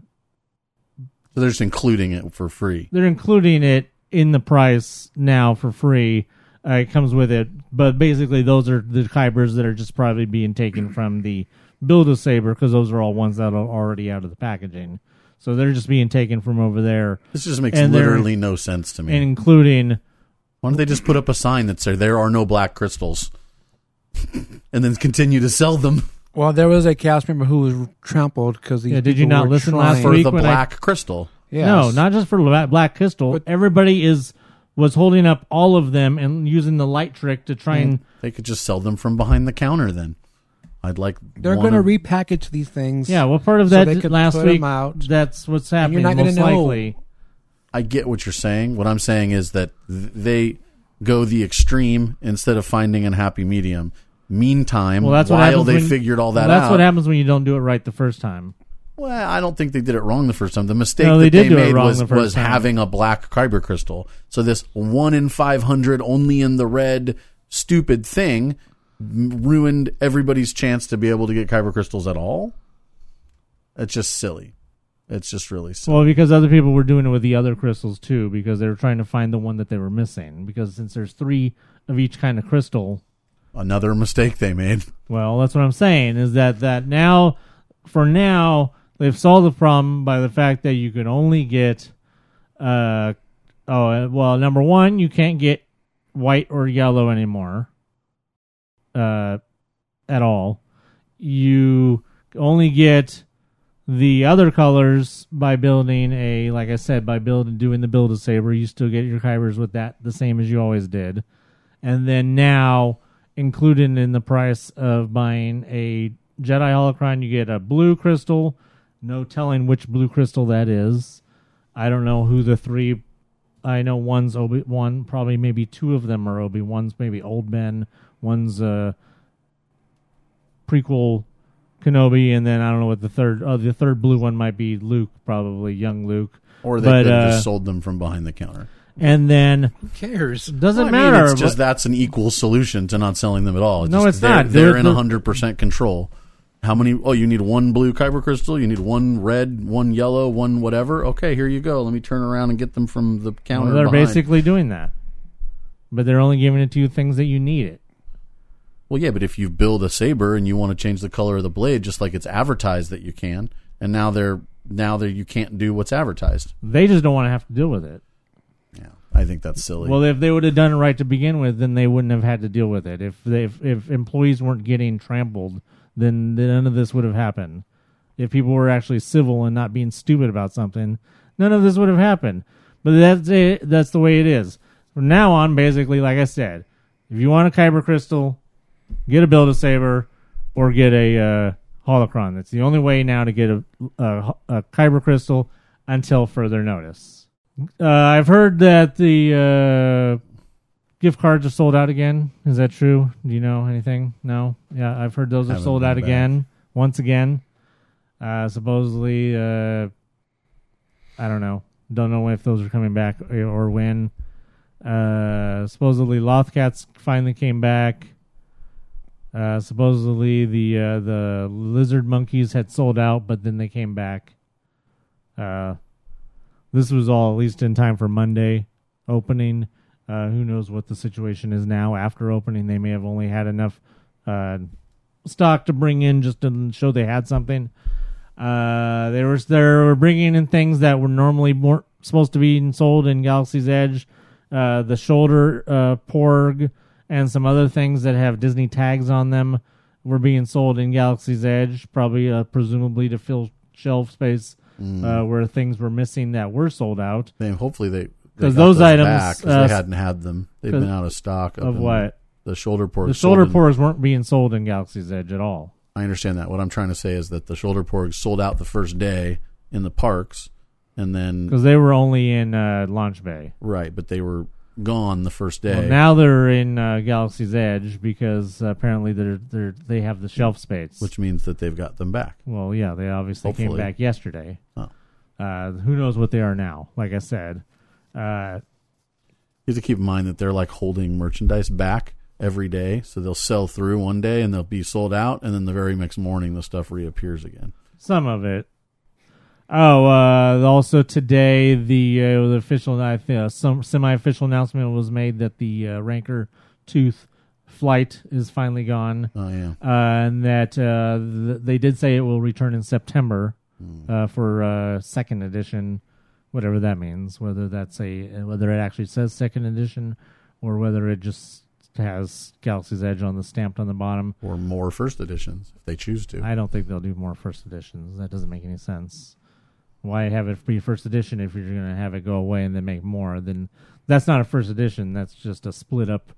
So they're just including it for free. they're including it in the price now for free. Uh, it comes with it, but basically those are the kybers that are just probably being taken from the build a saber because those are all ones that are already out of the packaging. So they're just being taken from over there, This just makes And literally no sense to me. including Why don't they just put up a sign that says there are no black crystals, and then continue to sell them Well, there was a cast member who was trampled because these Yeah, did you not listen last for week the when I- black crystal? Yes. no, not just for Black Crystal. But- Everybody is was holding up all of them and using the light trick to try and They could just sell them from behind the counter. Then I'd like. They're going to repackage these things. yeah. Well, part of So that they could last put 'em week. out. That's what's you're happening. not gonna most know. I get what you're saying. What I'm saying is that th- they go the extreme instead of finding a happy medium. Meantime, Well, that's what while happens they when- figured all that Well, that's out, what happens when you don't do it right the first time. Well, I don't think they did it wrong the first time. The mistake No, they that they made was, the was time. having a black kyber crystal. So this one in five hundred, only in the red, stupid thing ruined everybody's chance to be able to get kyber crystals at all. It's just silly. It's just really silly. Well, because other people were doing it with the other crystals too, because they were trying to find the one that they were missing. Because since there's three of each kind of crystal, Another mistake they made. well, that's what I'm saying is that that now, for now, they've solved the problem by the fact that you can only get uh oh uh, well number one you can't get white or yellow anymore uh at all you only get the other colors by building a like i said by building doing the build a saber you still get your kybers with that the same as you always did. And then now included in the price of buying a jedi holocron you get a blue crystal. No telling which blue crystal that is. I don't know who the three i know one's Obi-Wan probably maybe two of them are Obi-Wan's maybe old ben one's uh prequel Kenobi, and then I don't know what the third. Oh, the third blue one might be Luke, probably young Luke. Or they But, could have uh, just sold them from behind the counter. And then Who cares? doesn't Well, I mean, matter. it's just that's an equal solution to not selling them at all. No, just it's they're, not. They're, They're- in they're- hundred percent control. How many? Oh, you need one blue kyber crystal. You need one red, one yellow, one whatever. Okay, here you go. Let me turn around and get them from the counter. well, they're behind. basically doing that, but they're only giving it to you things that you need it. Well, yeah, but if you build a saber and you want to change the color of the blade, just like it's advertised that you can, and now they're now they you can't do what's advertised. They just don't want to have to deal with it. Yeah, I think that's silly. Well, if they would have done it right to begin with, then they wouldn't have had to deal with it. If they, if, if employees weren't getting trampled, then, then none of this would have happened. If people were actually civil and not being stupid about something, none of this would have happened. But that's it. That's the way it is. From now on, basically, like I said, if you want a kyber crystal, get a build a saber or get a uh, holocron. That's the only way now to get a, a, a kyber crystal until further notice. Uh, I've heard that the uh, gift cards are sold out again. Is that true? Do you know anything? No. Yeah, I've heard those are Haven't sold out back. again. Once again, uh, supposedly. Uh, I don't know. Don't know if those are coming back or when. Uh, supposedly, Lothcats finally came back. Uh, supposedly, the uh, the lizard monkeys had sold out, but then they came back. Uh, this was all at least in time for Monday opening. Uh, who knows what the situation is now after opening? They may have only had enough uh, stock to bring in just to show they had something. Uh, they were they were bringing in things that were normally weren't supposed to be sold in Galaxy's Edge. The shoulder porg and some other things that have Disney tags on them were being sold in Galaxy's Edge, probably uh, presumably to fill shelf space uh, where things were missing that were sold out. They- hopefully they because got those items, uh, they hadn't had them. They've been out of stock Of what? the shoulder porgs. The shoulder porgs weren't being sold in Galaxy's Edge at all. I understand that. What I'm trying to say is that the shoulder porgs sold out the first day in the parks, and then because they were only in uh, Launch Bay. right, but they were gone the first day. Well, now they're in uh, Galaxy's Edge because uh, apparently they're they're they have the shelf space. which means that they've got them back. well, yeah, they obviously came back yesterday. Oh. Uh, who knows what they are now? Like I said, uh, You have to keep in mind that they're like holding merchandise back every day, so they'll sell through one day and they'll be sold out, and then the very next morning the stuff reappears again. some of it. Oh, uh, also today the uh, the official I think, uh, some semi-official announcement was made that the uh, Rancor Tooth flight is finally gone. Oh yeah, uh, and that uh, th- they did say it will return in September uh, for uh, second edition, whatever that means. Whether that's a whether it actually says second edition or whether it just has Galaxy's Edge on the stamped on the bottom. or more first editions if they choose to. I don't think they'll do more first editions. That doesn't make any sense. Why have it be first edition if you're going to have it go away and then make more? Then that's not a first edition. That's just a split up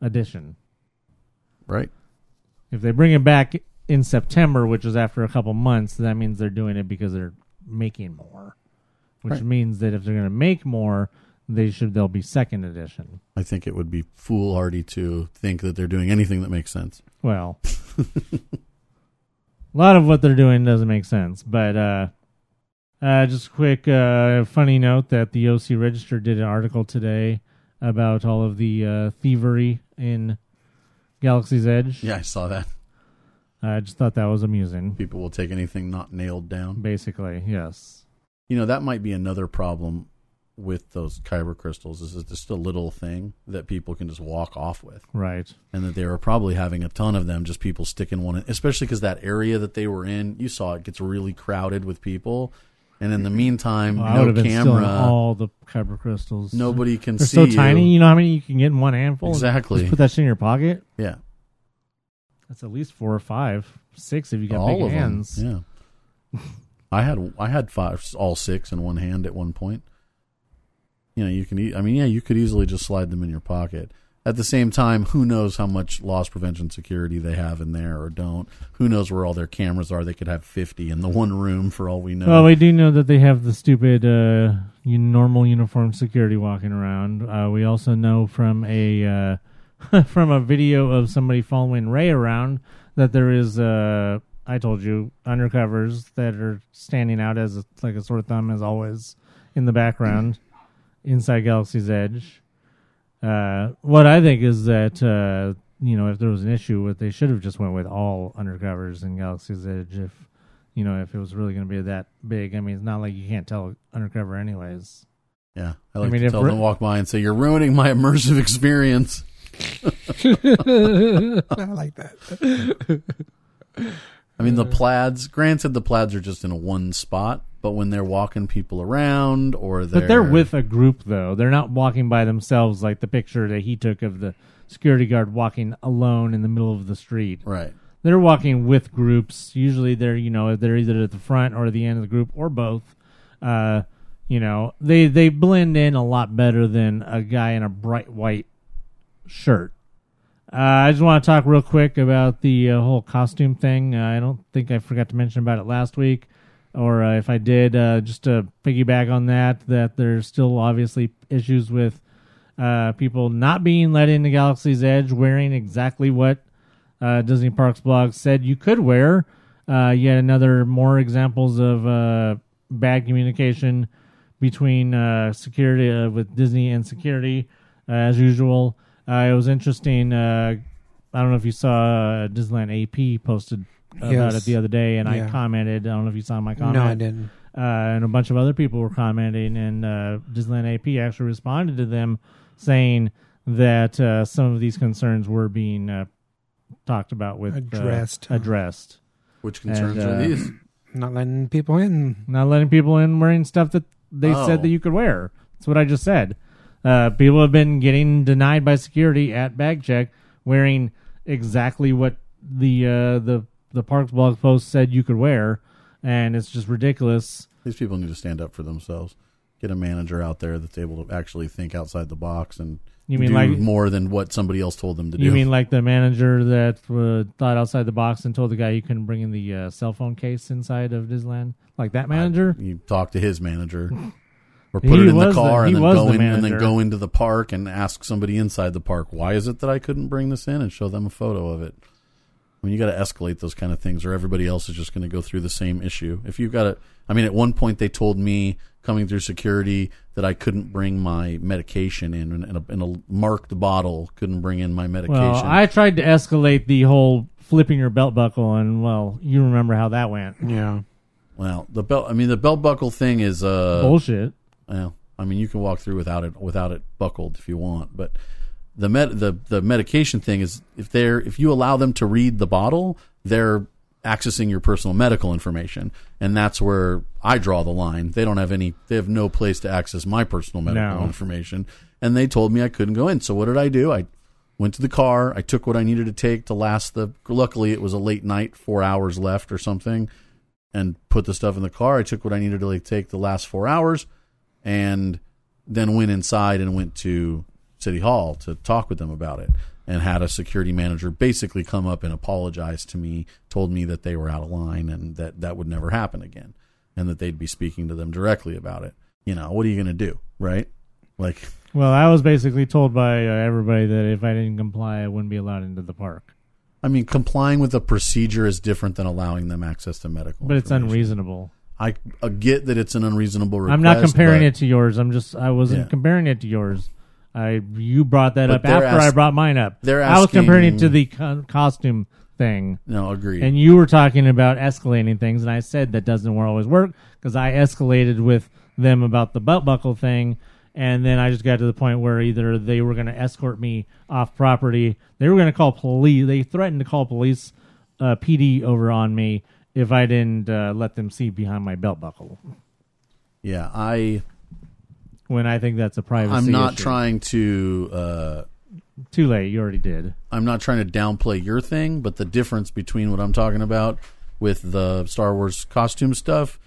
edition. right? If they bring it back in September, which is after a couple months, that means they're doing it because they're making more. Which Right. means that if they're going to make more, they should they'll be second edition. I think it would be foolhardy to think that they're doing anything that makes sense. Well, a lot of what they're doing doesn't make sense, but uh, uh, just a quick uh, funny note that the OC Register did an article today about all of the uh, thievery in Galaxy's Edge. Yeah, I saw that. I just thought that was amusing. People will take anything not nailed down. Basically, yes. You know, that might be another problem with those kyber crystals is it's just a little thing that people can just walk off with, Right. and that they were probably having a ton of them, just people sticking one, in, especially because that area that they were in, you saw it gets really crowded with people, and in the meantime, Well, I would no have been camera, all the kyber crystals. nobody can They're see so you. tiny. You know how many you can get in one handful? Exactly. Just put that shit in your pocket. Yeah, That's at least four or five, six if you got all big of hands. them. Yeah, I had I had five, all six in one hand at one point. You know, you can. E- I mean, yeah, you could easily just slide them in your pocket. At the same time, who knows how much loss prevention security they have in there or don't? Who knows where all their cameras are? They could have fifty in the one room for all we know. Well, we do know that they have the stupid uh, normal uniform security walking around. Uh, we also know from a uh, from a video of somebody following Ray around that there is uh, I told you undercovers that are standing out as a, like a sore thumb as always in the background inside Galaxy's Edge. Uh, what I think is that uh, you know if there was an issue with they should have just went with all undercovers in Galaxy's Edge if you know, if it was really going to be that big. I mean, it's not like you can't tell undercover, anyways. yeah, I like mean, to tell them walk by and say, "You're ruining my immersive experience." I like that. I mean, the plaids. Granted, the plaids are just in a one spot, but when they're walking people around or they're But they're with a group, though. They're not walking by themselves, like the picture that he took of the security guard walking alone in the middle of the street. right. They're walking with groups. Usually, they're you know they're either at the front or the end of the group or both. Uh, you know, they they blend in a lot better than a guy in a bright white shirt. Uh, I just want to talk real quick about the uh, whole costume thing. Uh, I don't think I forgot to mention about it last week, or uh, if I did, uh, just to piggyback on that, that there's still obviously issues with uh, people not being let into Galaxy's Edge wearing exactly what uh, Disney Parks blog said you could wear. Uh, yet another more examples of uh, bad communication between security with Disney and security, as usual. It was interesting. I don't know if you saw Disneyland AP posted about Yes. it the other day, and I commented. I don't know if you saw my comment No, I didn't. uh, and a bunch of other people were commenting, and uh, Disneyland AP actually responded to them saying that uh, some of these concerns were being uh, talked about with uh, Addressed. addressed. Which concerns And, are uh, these? Not letting people in. Not letting people in wearing stuff that they Oh. said that you could wear. That's what I just said. Uh, people have been getting denied by security at bag check wearing exactly what the uh, the the parks blog post said you could wear, and it's just ridiculous. These people need to stand up for themselves. Get a manager out there that's able to actually think outside the box and You mean do like more than what somebody else told them to do. You mean like the manager that uh, thought outside the box and told the guy you couldn't bring in the uh, cell phone case inside of Disneyland? Like that manager? you talk to his manager, or He put it in the was the- car and then go the in and then go into the park and ask somebody inside the park, why is it that I couldn't bring this in and show them a photo of it? I mean, you got to escalate those kind of things, or everybody else is just going to go through the same issue. If you've got to, I mean, at one point they told me coming through security that I couldn't bring my medication in in a, in a marked bottle, couldn't bring in my medication. Well, I tried to escalate the whole flipping your belt buckle, and well, you remember how that went. Yeah. well, the belt. I mean, the belt buckle thing is uh, Bullshit. Well, I mean, you can walk through without it without it buckled if you want, but the med the the medication thing is if they're if you allow them to read the bottle, they're accessing your personal medical information, and that's where I draw the line. They don't have any, they have no place to access my personal medical No. information, and they told me I couldn't go in. So what did I do? I went to the car. I took what I needed to take to last the. Luckily, it was a late night, four hours left or something, and put the stuff in the car. I took what I needed to like, take the last four hours, and then went inside and went to City Hall to talk with them about it, and had a security manager basically come up and apologize to me, told me that they were out of line and that that would never happen again, and that they'd be speaking to them directly about it. You know, what are you going to do, right? Like, Well, I was basically told by uh, everybody that if I didn't comply, I wouldn't be allowed into the park. I mean, complying with the procedure is different than allowing them access to medical. But it's unreasonable. I uh, get that it's an unreasonable request. I'm not comparing but it to yours. I'm just I wasn't Yeah. comparing it to yours. I you brought that But up they're after I ask- brought mine up. they're I was comparing it to asking- the co- costume thing. No, agreed. And you were talking about escalating things, and I said that doesn't always work because I escalated with them about the belt buckle thing. And then I just got to the point where either they were going to escort me off property, they were going to call police. They threatened to call police, uh, PD over on me if I didn't uh, let them see behind my belt buckle. Yeah, I When I think that's a privacy. Issue. I'm not issue. trying to uh, Too late. You already did. I'm not trying to downplay your thing, but the difference between what I'm talking about with the Star Wars costume stuff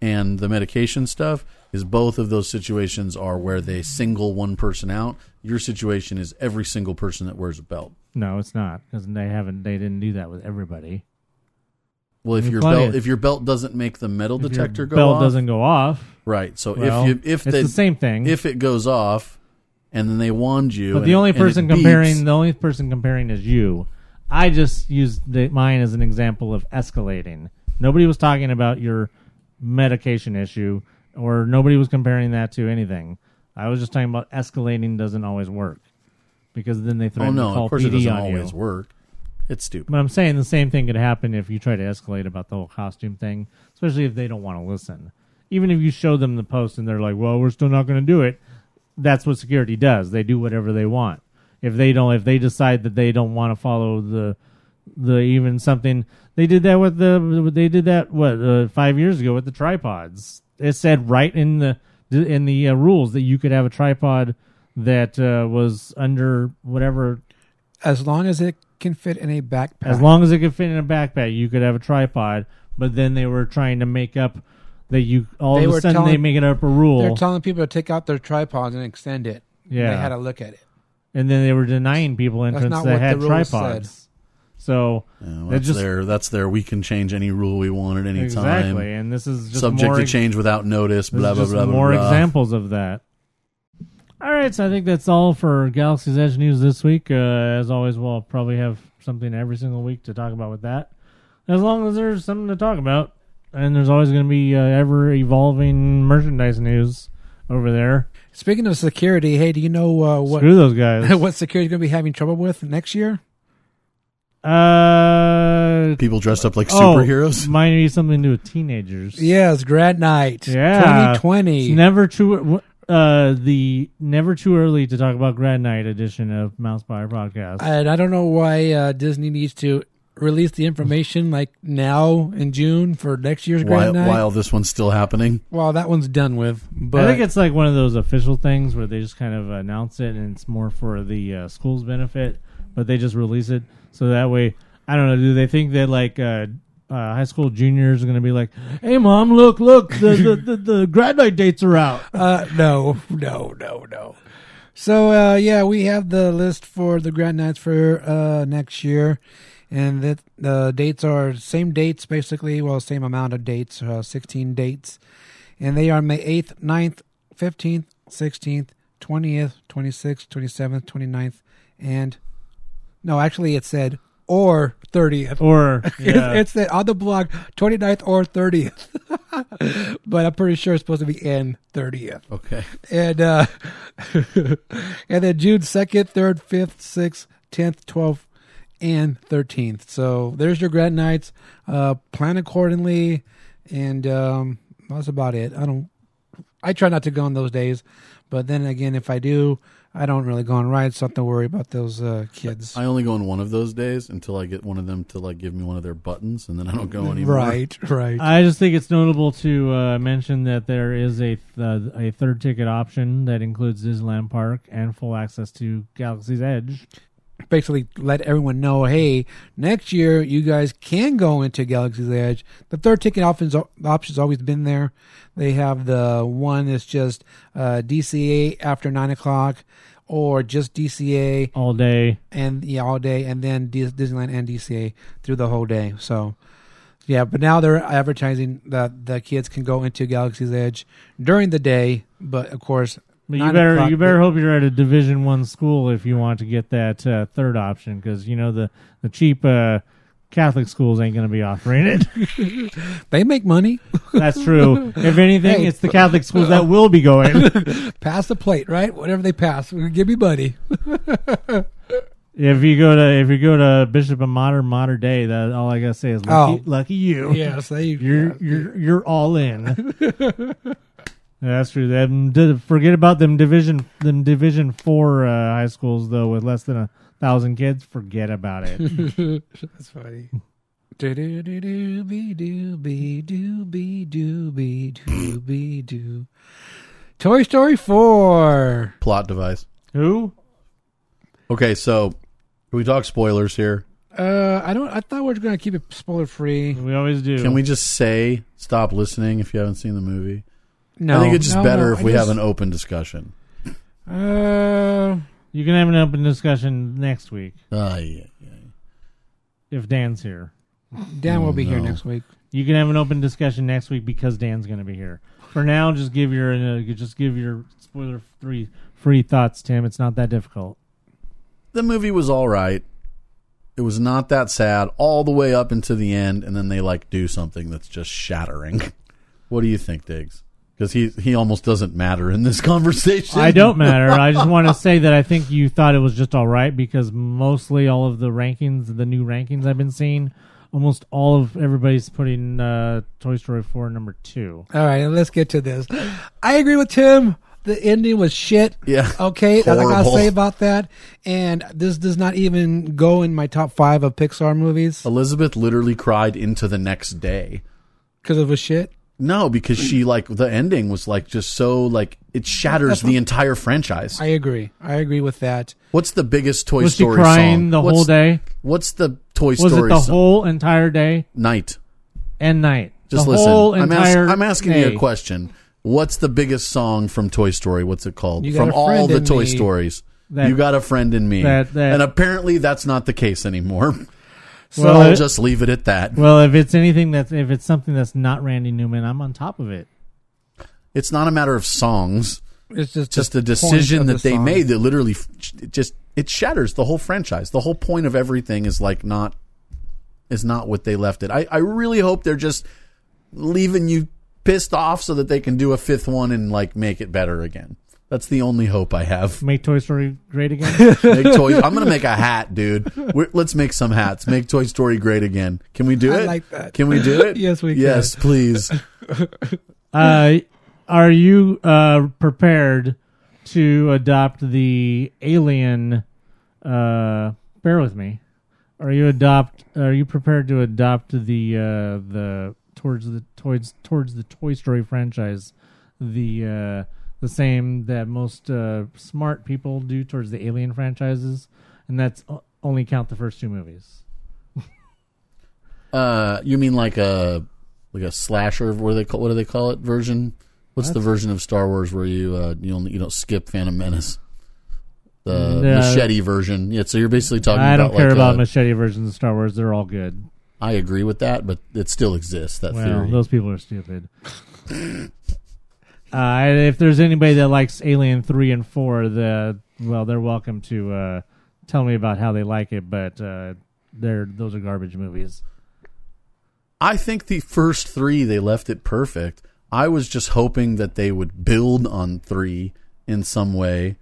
and the medication stuff is both of those situations are where they single one person out. Your situation is every single person that wears a belt. No, it's not because they haven't. They didn't do that with everybody. Well, if your belt if your belt doesn't make the metal If detector go belt off, doesn't go off. right? So Well, if you if it's they, the same thing. if it goes off and then they wand you, But and the only person beeps, comparing, the only person comparing is you. I just used the, mine as an example of escalating. Nobody was talking about your medication issue, or nobody was comparing that to anything. I was just talking about escalating doesn't always work because then they Oh threaten to no, call of course PD it doesn't always you. work. It's stupid. But I'm saying the same thing could happen if you try to escalate about the whole costume thing, especially if they don't want to listen. Even if you show them the post and they're like, "Well, we're still not going to do it," that's what security does. They do whatever they want. If they don't, if they decide that they don't want to follow the the even something they did that with the they did that what uh, five years ago with the tripods. It said right in the in the uh, rules that you could have a tripod that uh, was under whatever As long as it can fit in a backpack. as long as it can fit in a backpack, you could have a tripod. But then they were trying to make up that you all They of were a sudden they make it up a rule, They're telling people to take out their tripods and extend it. Yeah. They had to look at it. and then they were denying people entrance not that what had the rules tripods. said. So Yeah, well, They that's just- their that's their we can change any rule we want at any time. exactly, time. and this is just Subject more to ex- change without notice. this is Blah blah just blah. blah, more blah. examples of that. All right, so I think that's all for Galaxy's Edge news this week. Uh, as always, we'll probably have something every single week to talk about with that. As long as there's something to talk about, and there's always going to be uh, ever evolving merchandise news over there. Speaking of security, hey, do you know uh, what Screw those guys. what security's going to be having trouble with next year? uh, People dressed up like oh, superheroes. might be something to do with teenagers. Yes, Grad Night, Yeah. 2020. Never too uh the never too early to talk about grad night edition of Mousepire Podcast. and I don't know why uh, Disney needs to release the information like now in June for next year's Grad While, Night. while this one's still happening, well, that one's done with. But I think it's like one of those official things where they just kind of announce it and it's more for the uh, school's benefit, but they just release it so that way. I don't know. Do they think that like uh, uh, high school juniors are going to be like, "Hey, mom, look, look, the the, the, the grad night dates are out." Uh, no, no, no, no. So uh, yeah, we have the list for the grad Nights for uh, next year, and that the dates are same dates basically. Well, same amount of dates, uh, sixteen dates, and they are May eighth, 9th, fifteenth, sixteenth, twentieth, twenty sixth, twenty seventh, 29th, and no, actually it said or thirtieth. Or yeah, It's the on the blog 29th or 30th. but I'm pretty sure it's supposed to be in 30th. okay. And uh and then June 2nd, 3rd, 5th, 6th, 10th, 12th and 13th. So there's your grad nights. Uh plan accordingly and um that's about it. I don't I try not to go on those days, but then again if I do, I don't really go on rides, so I don't have to worry about those uh kids. I only go on one of those days until I get one of them to like give me one of their buttons, and then I don't go anymore. Right, right. I just think it's notable to uh, mention that there is a th- a third ticket option that includes Disneyland Park and full access to Galaxy's Edge. Basically let everyone know, hey, next year you guys can go into Galaxy's Edge. The third ticket options option's always been there. They have the one that's just uh, DCA after nine o'clock, or just DCA all day. and yeah, all day, and then Dis- Disneyland and DCA through the whole day. So. Yeah, but now they're advertising that the kids can go into Galaxy's Edge during the day, but of course, But you better you better hope you're at a Division One school if you want to get that uh, third option because you know the the cheap uh, Catholic schools ain't going to be offering it. they make money. That's true. If anything, Hey. it's the Catholic schools that will be going. pass the plate, right? Whatever they pass, give me money. if you go to if you go to Bishop of Modern Mater Dei, that all I gotta say is lucky, Oh. lucky you. Yes, they. You're you're you're all in. Yeah, that's true. Them, did, forget about them division them division four uh, high schools though with less than a thousand kids. Forget about it. That's funny. Do do do do be do be do be do be do be do. Toy Story four. Plot device. Who? Okay, so can we talk spoilers here? Uh, I don't. I thought we were gonna keep it spoiler free. We always do. Can we just say stop listening if you haven't seen the movie? No, I think it's just no, better no, if I we just- have an open discussion. Uh, You can have an open discussion next week Ah, yeah, yeah. if Dan's here. Dan will be here No. next week. You can have an open discussion next week because Dan's going to be here. For now, just give your uh, just give your spoiler free free thoughts, Tim. It's not that difficult. The movie was all right. It was not that sad all the way up into the end, and then they like do something that's just shattering. What do you think, Diggs? Because he he almost doesn't matter in this conversation. I don't matter. I just want to say that I think you thought it was just all right because mostly all of the rankings, the new rankings I've been seeing, almost all of everybody's putting uh, Toy Story four number two. All right, let's get to this. I agree with Tim. The ending was shit. Yeah. Okay, that's all I gotta say about that. And this does not even go in my top five of Pixar movies Elizabeth literally cried into the next day. because it was shit. No, because she like the ending was like just so like it shatters the entire franchise. I agree. I agree with that. What's the biggest Toy Was she Story crying song? the what's, whole day? What's the Toy Was Story it the song? whole entire day night? and night? Just the listen. Whole I'm, ask- entire I'm asking you a question. What's the biggest song from Toy Story? What's it called? You Got From a all Friend the in Toy Me. Stories. That- you got a friend in me. that- that- and apparently that's not the case anymore. So Well, I'll it- just leave it at that. Well, if it's anything that's if it's something that's not Randy Newman, I'm on top of it. It's not a matter of songs. It's just just the a decision that the they song. made that literally it just it shatters the whole franchise. The whole point of everything is like not is not what they left it. I, I really hope they're just leaving you pissed off so that they can do a fifth one and like make it better again. That's the only hope I have. Make Toy Story great again. Make toys. I'm gonna make a hat, dude. We're, let's make some hats. Make Toy Story great again. Can we do I it? like that. Can we do it? Yes, we can. Yes, please. uh, are you uh, prepared to adopt the alien? Uh, bear with me. Are you adopt? Are you prepared to adopt the uh, the towards the towards towards the Toy Story franchise? The uh, the same that most uh, smart people do towards the Alien franchises, and that's o- only count the first two movies. Uh, you mean like a like a slasher? What do they call? What do they call it? Version? What's the version of Star Wars where you uh, you only you don't skip Phantom Menace? The No. machete version. Yeah, so you're basically talking. I don't care like about a- machete versions of Star Wars; they're all good. I agree with that, but it still exists. That Well, theory. those people are stupid. uh, if there's anybody that likes Alien three and four, the well, they're welcome to uh, tell me about how they like it. But uh, they're those are garbage movies. I think the first three they left it perfect. I was just hoping that they would build on three in some way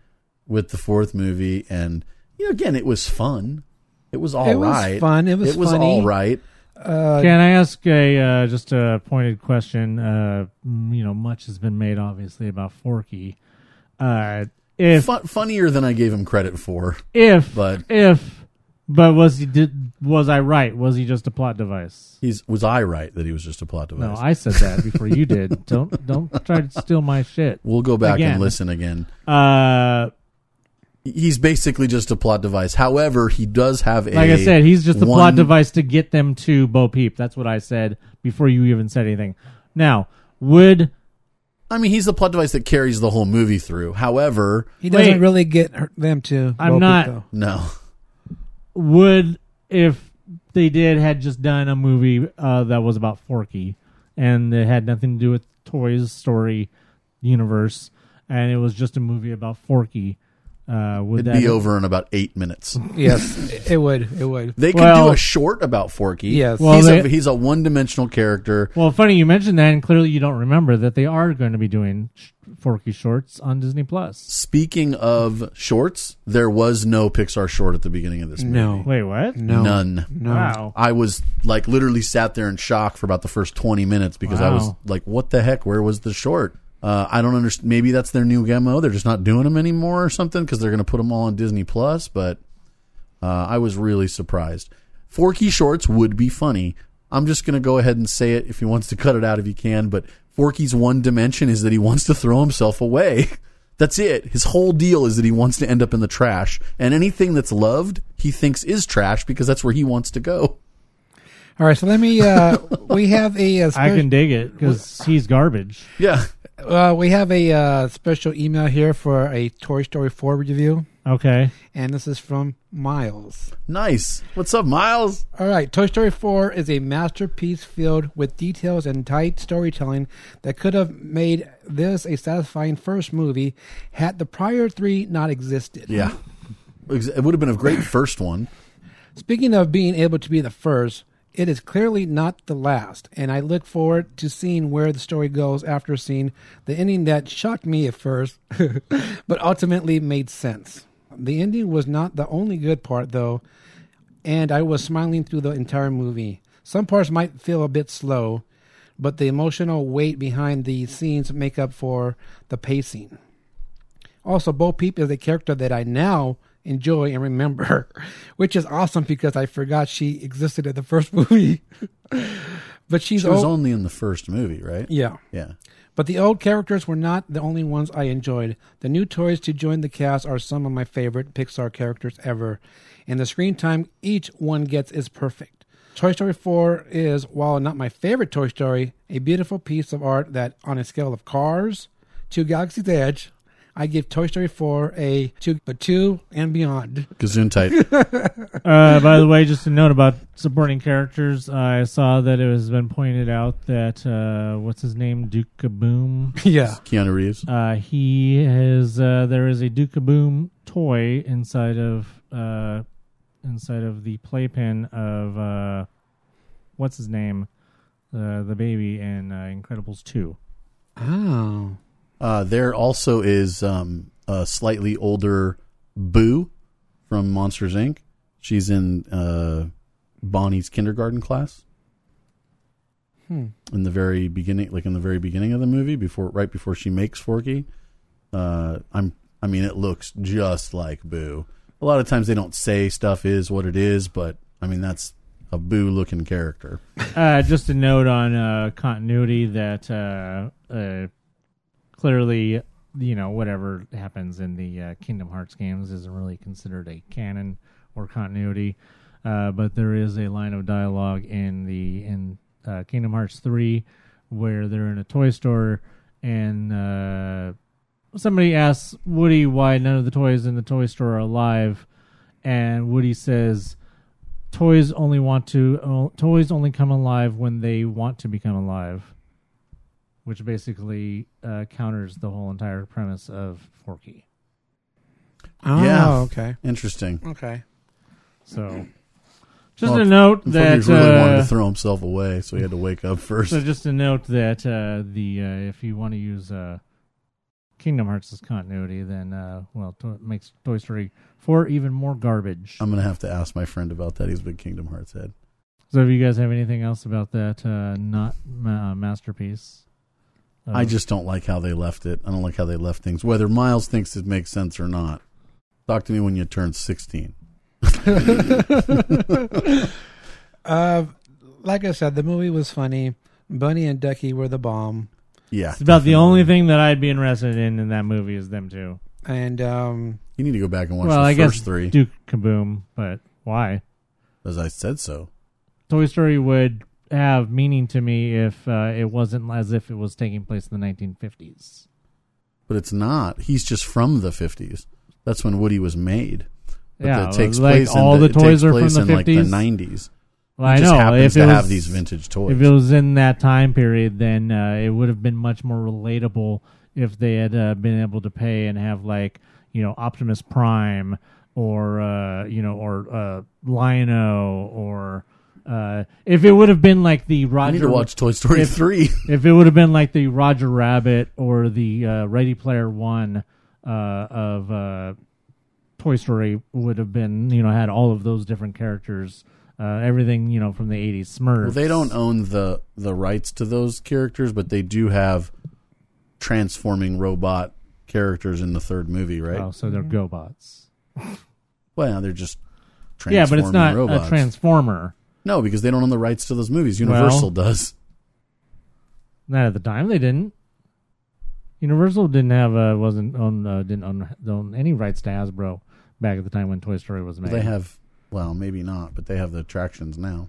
with the fourth movie, and you know, again, it was fun. It was all It was right. fun. It was It was funny. all right. Can I ask a uh, just a pointed question? Uh, you know, much has been made obviously about Forky. Uh, if Fun, funnier than I gave him credit for. if but- if but was he did was I right? Was he just a plot device? He's was I right that he was just a plot device? No, I said that before you did. Don't don't try to steal my shit. we'll go back Again. and listen again. Uh, He's basically just a plot device. However, he does have a like I said, he's just a plot device to get them to Bo Peep. That's what I said before you even said anything. Now, would I mean, he's the plot device that carries the whole movie through. However, He doesn't Wait. really get them to. I'm Bo Peep, not- though. no. would if they did had just done a movie uh, that was about Forky and it had nothing to do with Toys Story universe, and it was just a movie about Forky. Uh, would It'd that be over in about eight minutes. Yes, it would. It would. They could Well- do a short about Forky. Yes. Well, he's, they- a, he's a one-dimensional character. Well, funny you mentioned that, and clearly you don't remember that they are going to be doing Forky shorts on Disney Plus. Speaking of shorts, there was no Pixar short at the beginning of this movie. No. Wait, what? No. None. No. Wow. I was like literally sat there in shock for about the first 20 minutes because I was like, what the heck? Where was the short? Uh, I don't understand. Maybe that's their new mo. They're just not doing them anymore or something because they're going to put them all on Disney Plus. But uh, I was really surprised. Forky shorts would be funny. I'm just going to go ahead and say it if he wants to cut it out if he can. But Forky's one dimension is that he wants to throw himself away. That's it. His whole deal is that he wants to end up in the trash. And anything that's loved, he thinks is trash because that's where he wants to go. All right, so let me. Uh, we have a. uh I can dig it because he's garbage. Yeah. Uh, we have a uh, special email here for a Toy Story 4 review, Okay. and this is from Miles. Nice. What's up, Miles? All right, Toy Story 4 is a masterpiece filled with details and tight storytelling that could have made this a satisfying first movie had the prior three not existed. Yeah. It would have been a great first one. Speaking of being able to be the first, it is clearly not the last, and I look forward to seeing where the story goes after seeing the ending that shocked me at first, but ultimately made sense. The ending was not the only good part, though, and I was smiling through the entire movie. Some parts might feel a bit slow, but the emotional weight behind the scenes make up for the pacing. Also, Bo Peep is a character that I now enjoy and remember, which is awesome because I forgot she existed in the first movie. but she's She was old- only in the first movie, right? yeah. Yeah. But the old characters were not the only ones I enjoyed. The new toys to join the cast are some of my favorite Pixar characters ever, and the screen time each one gets is perfect. Toy Story 4 is, while not my favorite Toy Story, a beautiful piece of art that, on a scale of Cars to Galaxy's Edge, I give Toy Story 4 a two, but two and beyond. Gazoon tight. Uh, by the way, just a note about supporting characters. I saw that it has been pointed out that uh, what's his name, Duke Kaboom. yeah. Keanu Reeves. Uh, he has. Uh, there is a Duke Kaboom toy inside of uh, inside of the playpen of uh, what's his name, uh, the baby in uh, Incredibles two. Oh. Uh, there also is um, a slightly older Boo from Monsters Inc. She's in uh, Bonnie's kindergarten class. Hmm. In the very beginning, like in the very beginning of the movie, before right before she makes Forky, uh, I'm. I mean, it looks just like Boo. A lot of times they don't say stuff is what it is, but I mean that's a Boo looking character. Uh, just a note on uh, continuity that uh, uh, clearly, you know, whatever happens in the uh, Kingdom Hearts games isn't really considered a canon or continuity. Uh, but there is a line of dialogue in the in uh, Kingdom Hearts three where they're in a toy store and uh, somebody asks Woody why none of the toys in the toy store are alive, and Woody says toys only want to toys only come alive when they want to become alive which basically uh, counters the whole entire premise of Forky. Oh, Yeah. okay. Interesting. Okay. So, just Well, a note Forky that really wanted uh, to throw himself away, so he had to wake up first. so just a note that uh, the uh, if you want to use uh, Kingdom Hearts as continuity, then uh, well, to- it makes Toy Story four even more garbage. I'm gonna have to ask my friend about that. He's a big Kingdom Hearts head. so, if you guys have anything else about that uh, not ma- masterpiece, I Uh, just don't like how they left it. I don't like how they left things. Whether Miles thinks it makes sense or not. Talk to me when you turn 16. Uh, like I said, the movie was funny. Bunny and Ducky were the bomb, Yeah. it's about the only thing that I'd be interested in in that movie is them two. and um, You need to go back and watch well, the I first guess three. Duke Kaboom, but why? As I said so. Toy Story would have meaning to me if uh, it wasn't as if it was taking place in the 1950s. But it's not. He's just from the 50s. That's when Woody was made. But Yeah, that takes like place all in the it toys are from the in like the 50s. 90s. Well, I just know happens if to it have these vintage toys. If it was in that time period, then uh, it would have been much more relatable if they had uh, been able to pay and have like you know Optimus Prime or uh, you know or uh, Lino or uh, if it would have been like the Roger. I need to watch Toy Story if- 3. if it would have been like the Roger Rabbit or the uh, Ready Player One uh, of uh, Toy Story would have been, you know, had all of those different characters, uh, everything, you know, from the '80s. Smurfs. Well, they don't own the the rights to those characters, but they do have transforming robot characters in the third movie, right? Oh, so they're GoBots. Well, they're just Yeah, but it's not robots. a transformer. No, because they don't own the rights to those movies. Universal does. Not at the time they didn't. Universal didn't have uh, wasn't own uh, didn't own, own any rights to Hasbro back at the time when Toy Story was made. They have, well, maybe not, but they have the attractions now.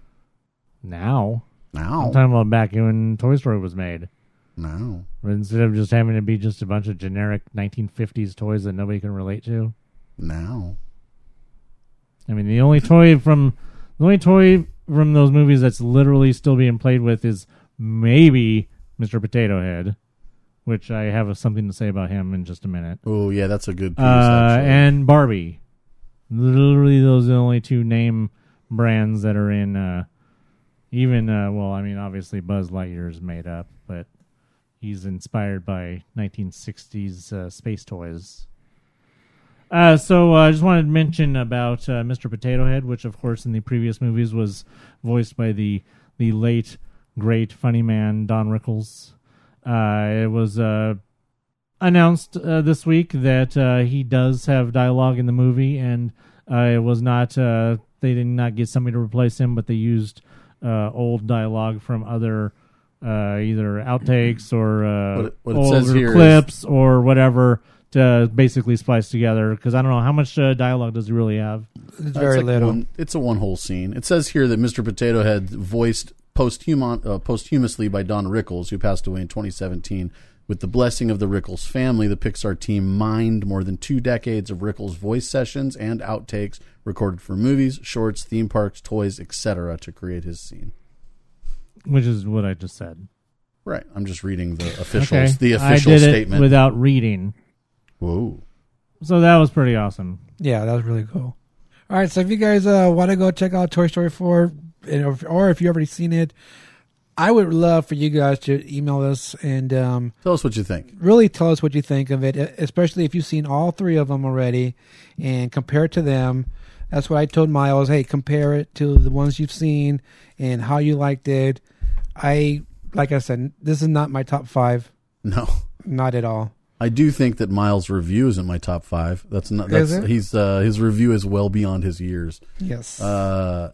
now. Now, I'm talking about back when Toy Story was made. now, Instead of just having to be just a bunch of generic 1950s toys that nobody can relate to. now. I mean, the only toy from the only toy from those movies that's literally still being played with is maybe Mr. Potato Head, which I have something to say about him in just a minute. Oh, yeah, that's a good piece. Uh, and Barbie. Literally, those are the only two name brands that are in. Uh, even uh, well, I mean, obviously Buzz Lightyear is made up, but he's inspired by 1960s uh, space toys. Uh, so uh, I just wanted to mention about uh, Mr. Potato Head, which, of course, in the previous movies was voiced by the the late great funny man Don Rickles. Uh, it was uh, announced uh, this week that uh, he does have dialogue in the movie, and uh, it was not uh, they did not get somebody to replace him, but they used uh, old dialogue from other uh, either outtakes or uh, What it- what it older here is- clips or whatever to basically splice together. Because I don't know how much uh, dialogue does he really have. It's Uh, very like little. One, it's a one whole scene. It says here that Mr. Potato Head voiced posthumon, uh, posthumously by Don Rickles, who passed away in 2017. With the blessing of the Rickles family, the Pixar team mined more than two decades of Rickles voice sessions and outtakes recorded for movies, shorts, theme parks, toys, etc. to create his scene. Which is what I just said. Right. I'm just reading the official Okay, the official I did statement. it without reading, Whoa. so that was pretty awesome. Yeah, that was really cool. All right, so if you guys uh, want to go check out Toy Story 4, or if you've already seen it, I would love for you guys to email us and um, Tell us what you think. really tell us what you think of it, especially if you've seen all three of them already and compare it to them. That's what I told Miles. Hey, compare it to the ones you've seen and how you liked it. I, like I said, this is not my top five. No. Not at all. I do think that Miles' review is in my top five. That's not. That's Is it? he's uh, his review is well beyond his years. Yes. Uh,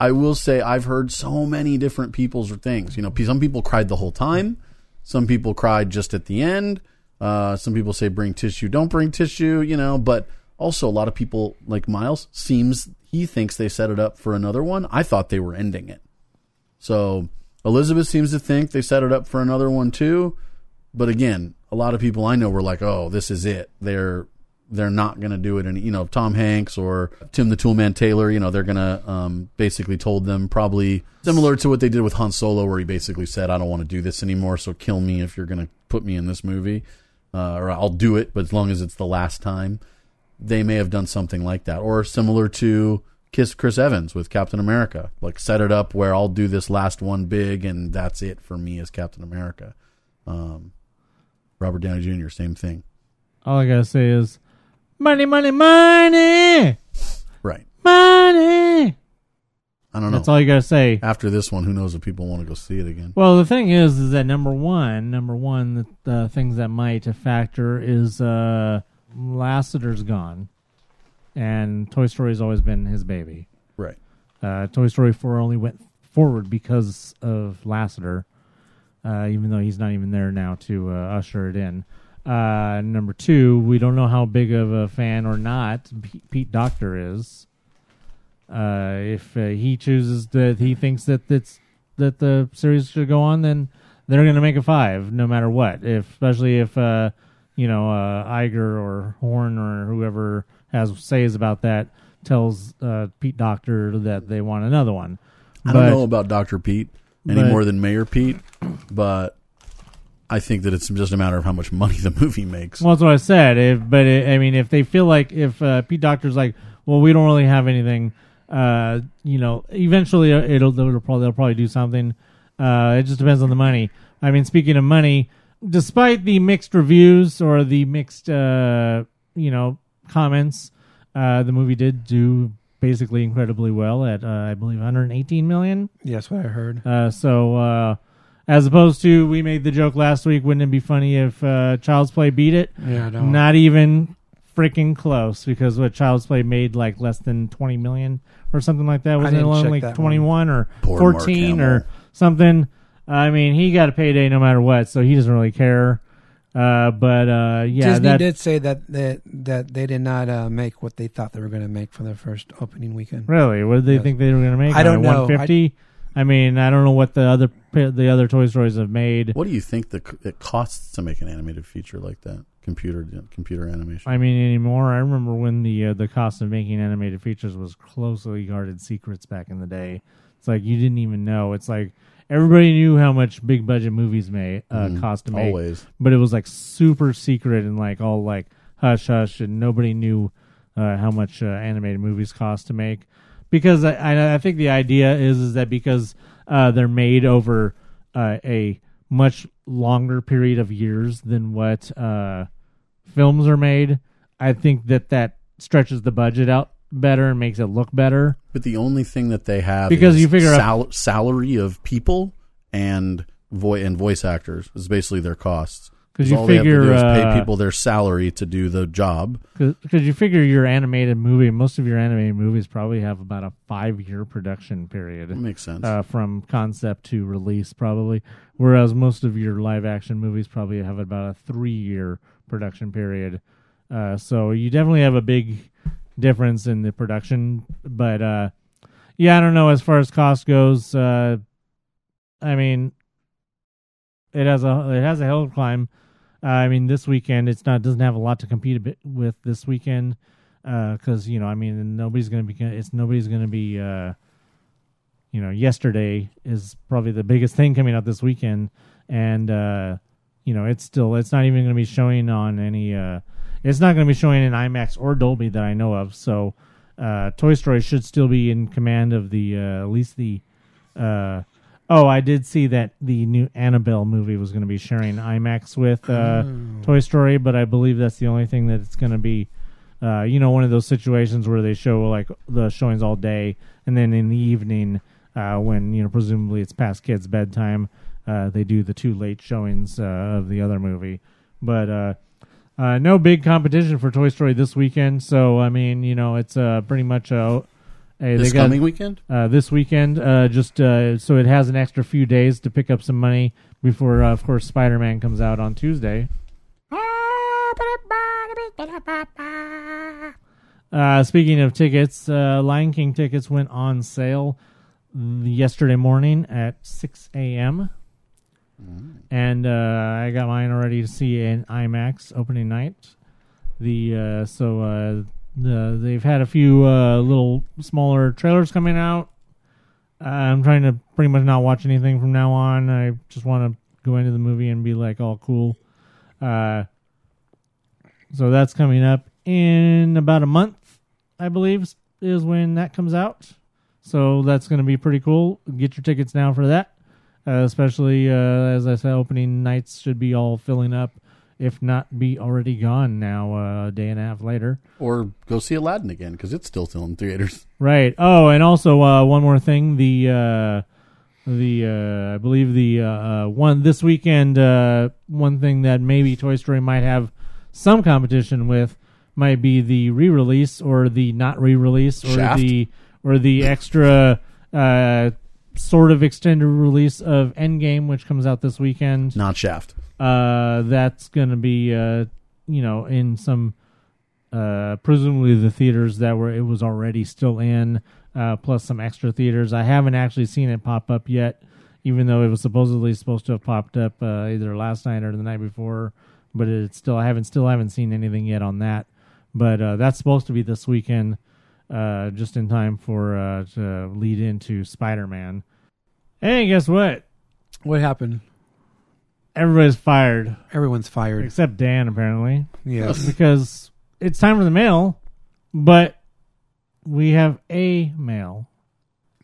I will say I've heard so many different people's things. You know, some people cried the whole time. Some people cried just at the end. Uh, some people say bring tissue, don't bring tissue. You know, but also a lot of people like Miles seems he thinks they set it up for another one. I thought they were ending it. So Elizabeth seems to think they set it up for another one too. But again, a lot of people I know were like, "Oh, this is it. They're they're not going to do it." And you know, Tom Hanks or Tim the Toolman Taylor, you know, they're going to um, basically told them probably similar to what they did with Han Solo, where he basically said, "I don't want to do this anymore, so kill me if you're going to put me in this movie, uh, or I'll do it, but as long as it's the last time." They may have done something like that, or similar to Kiss Chris Evans with Captain America, like set it up where I'll do this last one big, and that's it for me as Captain America. Um, Robert Downey Jr. Same thing. All I gotta say is, money, money, money, Right. money. I don't know. That's all you gotta say. After this one, who knows if people want to go see it again? Well, the thing is, is that number one, number one, the, the things that might factor is uh, Lasseter's gone, and Toy Story's always been his baby. Right. Uh, Toy Story 4 only went forward because of Lasseter, uh, even though he's not even there now to uh, usher it in. Uh, number two, we don't know how big of a fan or not P- Pete Docter is. Uh, if uh, he chooses that he thinks that it's that the series should go on, then they're going to make a five, no matter what. If especially if uh, you know uh, Iger or Horn or whoever has says about that tells uh, Pete Docter that they want another one. I don't know about Dr. Pete any but- more than Mayor Pete, but I think that it's just a matter of how much money the movie makes. Well, that's what I said. If, but it, I mean, if they feel like if uh, Pete Docter's like, well, we don't really have anything, uh, you know, eventually it'll, it'll probably they'll probably do something. Uh, it just depends on the money. I mean, speaking of money, despite the mixed reviews or the mixed, uh, you know, comments, uh, the movie did do basically incredibly well at uh, I believe 118 million. yes, what I heard. Uh, so uh, As opposed to, we made the joke last week. Wouldn't it be funny if uh, Child's Play beat it? Yeah, no. Not even freaking close because what Child's Play made like less than twenty million or something like that. Wasn't it didn't check only that like twenty one or Poor Mark fourteen or something? I mean, he got a payday no matter what, so he doesn't really care. Uh, but uh, yeah, Disney that did say that that that they did not uh, make what they thought they were going to make for their first opening weekend. really. What did they think they were going to make? I don't know. One fifty. I mean, I don't know what the other the other Toy Stories have made. What do you think the, it costs to make an animated feature like that? Computer computer animation. I mean, anymore. I remember when the uh, the cost of making animated features was closely guarded secrets back in the day. It's like you didn't even know. It's like everybody knew how much big budget movies may uh, Mhm. cost to make, Always. but it was like super secret and like all like hush hush, and nobody knew uh, how much uh, animated movies cost to make. Because I, I, I think the idea is is that because uh, they're made over uh, a much longer period of years than what uh, films are made, I think that that stretches the budget out better and makes it look better. But the only thing that they have Because is you figure out- sal- salary of people and voice and voice actors is basically their costs. 'Cause you all they have to figure, do is pay uh, people their salary to do the job. Because you figure your animated movie, most of your animated movies probably have about a five year production period. That makes sense. Uh, from concept to release, probably. Whereas most of your live action movies probably have about a three year production period. Uh, so you definitely have a big difference in the production. But uh, yeah, I don't know. As far as cost goes, uh, I mean, it has a it has a hill climb. Uh, I mean, this weekend it's not doesn't have a lot to compete a with this weekend because you know I mean nobody's gonna be it's nobody's gonna be uh, you know yesterday is probably the biggest thing coming out this weekend. And uh, you know it's still it's not even gonna be showing on any uh, it's not gonna be showing in IMAX or Dolby that I know of. So uh, Toy Story should still be in command of the uh, at least the uh, Oh, I did see that the new Annabelle movie was going to be sharing IMAX with uh, Toy Story, but I believe that's the only thing that it's going to be. Uh, you know, one of those situations where they show like the showings all day, and then in the evening, uh, when you know presumably it's past kids' bedtime, uh, they do the two late showings uh, of the other movie. But uh, uh, no big competition for Toy Story this weekend, so I mean, you know, it's uh, pretty much a. Hey, this they got, coming weekend? uh, this weekend, uh, just uh, so it has an extra few days to pick up some money before, uh, of course, Spider Man comes out on Tuesday. Uh, speaking of tickets, uh, Lion King tickets went on sale yesterday morning at 6 a.m. And uh, I got mine already to see in IMAX opening night. The uh, so uh, the, they've had a few uh, little smaller trailers coming out. I'm trying to pretty much not watch anything from now on. I just want to go into the movie and be like all cool. Uh, so that's coming up in about a month, I believe, is- is when that comes out. So that's going to be pretty cool. Get your tickets now for that. Uh, especially uh, as I said, opening nights should be all filling up, if not be already gone now. Uh, a day and a half later. Or go see Aladdin again because it's still still in theaters. Right. Oh, and also uh, one more thing. The uh, the uh, I believe the uh, uh, one this weekend. Uh, one thing that maybe Toy Story might have some competition with might be the re-release or the not re-release or Shaft? the or the extra uh, sort of extended release of Endgame, which comes out this weekend. Not Shaft. Uh, that's going to be uh, you know in some uh, presumably the theaters that were it was already still in, uh, plus some extra theaters. I haven't actually seen it pop up yet, even though it was supposedly supposed to have popped up uh, either last night or the night before. But it's still I haven't still haven't seen anything yet on that. But uh, that's supposed to be this weekend, uh, just in time for uh, to lead into Spider Man. Hey, guess what? What happened? Everybody's fired Everyone's fired. except Dan, apparently. Yes. because it's time for the mail, but we have a mail.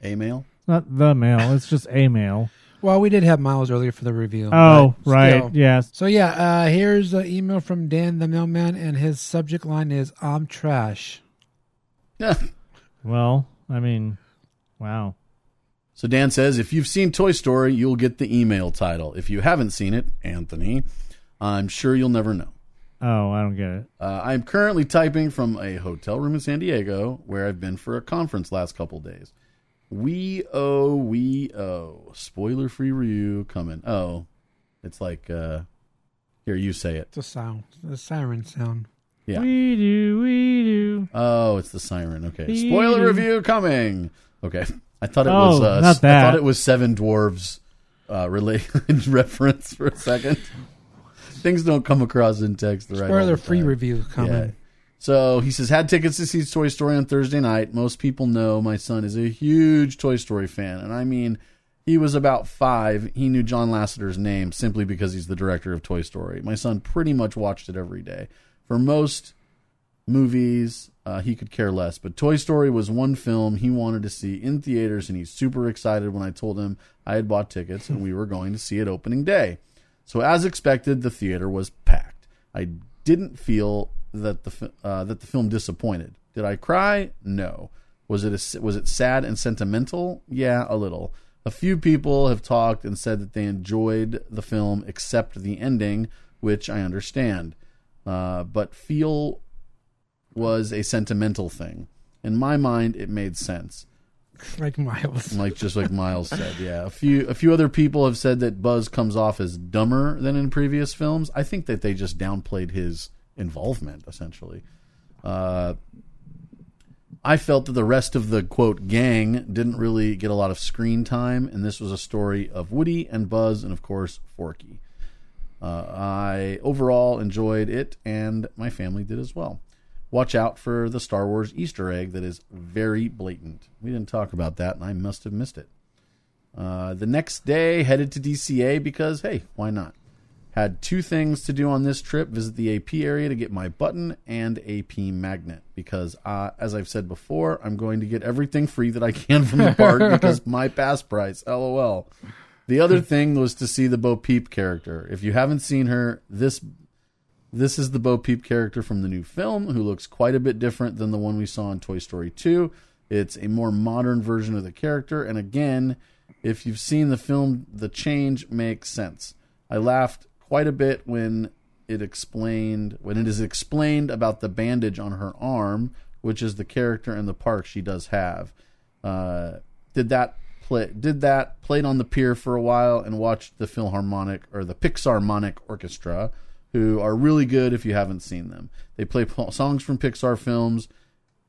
A mail. Not the mail, it's just a mail. well, we did have Miles earlier for the reveal. Oh, but right. still. Yes. So yeah, uh, here's an email from Dan the mailman, and his subject line is "I'm trash." Yeah. Well, I mean, wow. So Dan says, if you've seen Toy Story, you'll get the email title. If you haven't seen it, Anthony, I'm sure you'll never know. Oh, I don't get it. Uh, I'm currently typing from a hotel room in San Diego where I've been for a conference last couple days. We oh we oh spoiler free review coming. Oh, it's like uh, here you say it. It's a sound, the siren sound. Yeah. We do, we do. Oh, it's the siren. Okay. Beep. Spoiler review coming. Okay. I thought it Oh, was uh, not I thought it was Seven Dwarves uh related reference for a second. Things don't come across in text the right Spoiler the free time. review coming. Yeah. So he says, had tickets to see Toy Story on Thursday night. Most people know my son is a huge Toy Story fan. And I mean, he was about five. He knew John Lasseter's name simply because he's the director of Toy Story. My son pretty much watched it every day. For most movies, uh, he could care less. But Toy Story was one film he wanted to see in theaters, and he's super excited when I told him I had bought tickets and we were going to see it opening day. So, as expected, the theater was packed. I didn't feel that the uh, that the film disappointed. Did I cry? No. Was it a, was it sad and sentimental? Yeah, a little. A few people have talked and said that they enjoyed the film except the ending, which I understand. Uh, but feel was a sentimental thing. In my mind, it made sense. Like Miles. Like just like Miles said, yeah. A few a few other people have said that Buzz comes off as dumber than in previous films. I think that they just downplayed his involvement essentially. Uh, I felt that the rest of the quote gang didn't really get a lot of screen time, and this was a story of Woody and Buzz, and of course Forky. Uh, I overall enjoyed it, and my family did as well. Watch out for the Star Wars Easter egg that is very blatant. We didn't talk about that, and I must have missed it. Uh, the next day, headed to DCA because, hey, why not? Had two things to do on this trip visit the AP area to get my button and AP magnet. Because, uh, as I've said before, I'm going to get everything free that I can from the park because my pass price. LOL. The other thing was to see the Bo Peep character. If you haven't seen her, this this is the Bo Peep character from the new film, who looks quite a bit different than the one we saw in Toy Story 2. It's a more modern version of the character, and again, if you've seen the film, the change makes sense. I laughed quite a bit when it explained when it is explained about the bandage on her arm, which is the character in the park she does have. Uh, did that play? Did that played on the pier for a while and watched the Philharmonic or the Pixarmonic Orchestra, who are really good if you haven't seen them. They play songs from Pixar films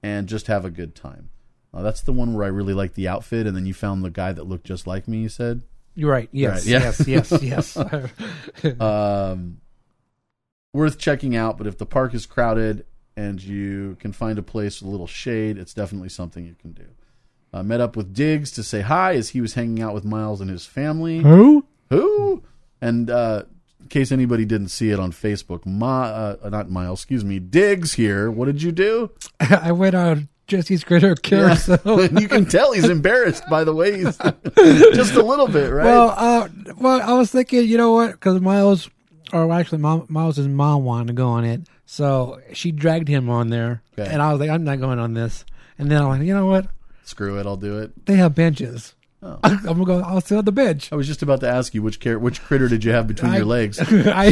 and just have a good time. Uh, that's the one where I really like the outfit, and then you found the guy that looked just like me. You said. You're right. Yes. Right, yeah. Yes. Yes. Yes. um, worth checking out. But if the park is crowded and you can find a place with a little shade, it's definitely something you can do. Uh, met up with Diggs to say hi as he was hanging out with Miles and his family. Who? Who? And uh, in case anybody didn't see it on Facebook, Ma, uh, not Miles, excuse me, Diggs here. What did you do? I went on Jesse's Critter Carousel. and you can tell he's embarrassed by the way he's just a little bit, right? Well, uh, well, I was thinking, you know what? Because Miles, or actually, Mom, Miles' mom wanted to go on it, so she dragged him on there, Okay. and I was like, I'm not going on this. And then I'm like, you know what? Screw it, I'll do it. They have benches. Oh. I'm gonna go. I'll sit on the bench. I was just about to ask you which car- which critter did you have between I- your legs? I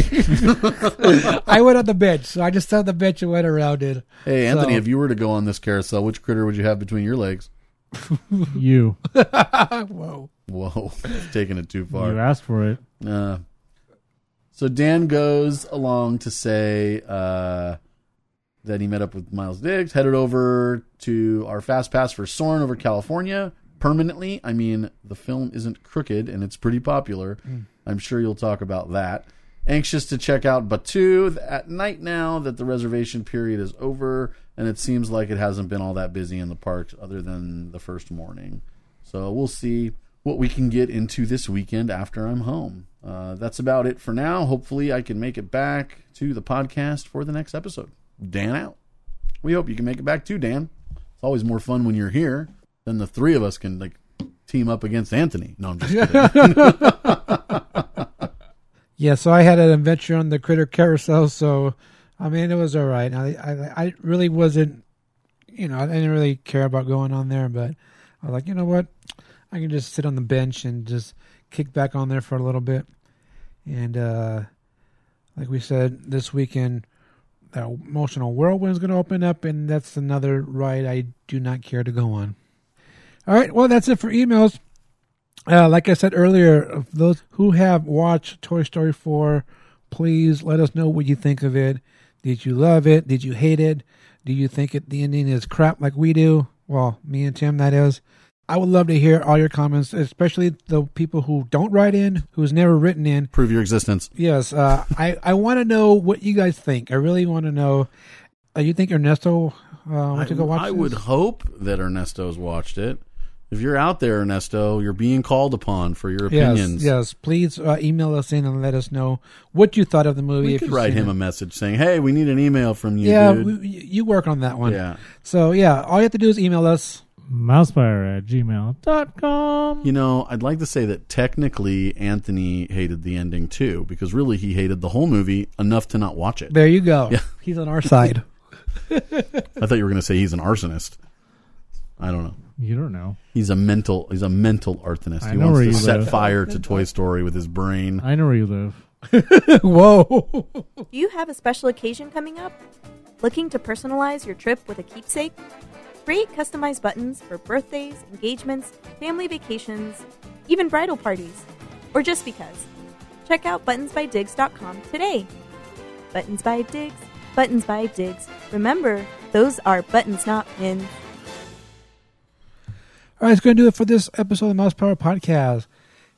I went on the bench, so I just sat on the bench and went around it. Hey, Anthony, So- if you were to go on this carousel, which critter would you have between your legs? You. Whoa. Whoa, taking it too far. You asked for it. Uh, so Dan goes along to say uh, that he met up with Miles Diggs, headed over to our fast pass for Soarin' over California permanently. I mean, the film isn't crooked and it's pretty popular. I'm sure you'll talk about that. Anxious to check out Batuu at night now that the reservation period is over, and it seems like it hasn't been all that busy in the parks other than the first morning. So we'll see what we can get into this weekend after I'm home. Uh, that's about it for now. Hopefully, I can make it back to the podcast for the next episode. Dan out. We hope you can make it back too, Dan. It's always more fun when you're here than the three of us can like team up against Anthony. No, I'm just kidding. Yeah, so I had an adventure on the Critter Carousel, so I mean it was all right. I I, I really wasn't, you know, I didn't really care about going on there, but I was like, you know what, I can just sit on the bench and just kick back on there for a little bit. And uh, like we said, this weekend, the emotional whirlwind is going to open up, and that's another ride I do not care to go on. All right, well, that's it for emails. Uh, like I said earlier, those who have watched Toy Story 4, please let us know what you think of it. Did you love it? Did you hate it? Do you think it, the ending is crap like we do? Well, me and Tim, that is. I would love to hear all your comments, especially the people who don't write in, who's never written in. Prove your existence. Yes, uh, I I want to know what you guys think. I really want to know. Uh, you think Ernesto uh, went to go watch? It. I this? would hope that Ernesto's watched it. If you're out there, Ernesto, you're being called upon for your opinions. Yes, yes. Please uh, email us in and let us know what you thought of the movie. We if could you've write him it. a message saying, "Hey, we need an email from you, yeah, dude." we, you work on that one. yeah. So yeah, all you have to do is email us. Mousepire at gmail.com. You know, I'd like to say that technically Anthony hated the ending too, because really he hated the whole movie enough to not watch it. There you go. Yeah. He's on our side. I thought you were going to say he's an arsonist. I don't know. You don't know. He's a mental. He's a mental arsonist. I He know wants where to you set live. fire to Toy Story with his brain. I know where you live. Whoa. Do you have a special occasion coming up? Looking to personalize your trip with a keepsake? Create customized buttons for birthdays, engagements, family vacations, even bridal parties, or just because. Check out buttonsbydigs.com today. Buttons by Digs, Buttons by Digs. Remember, those are buttons, not pins. All right, it's going to do it for this episode of the Mousepire Podcast.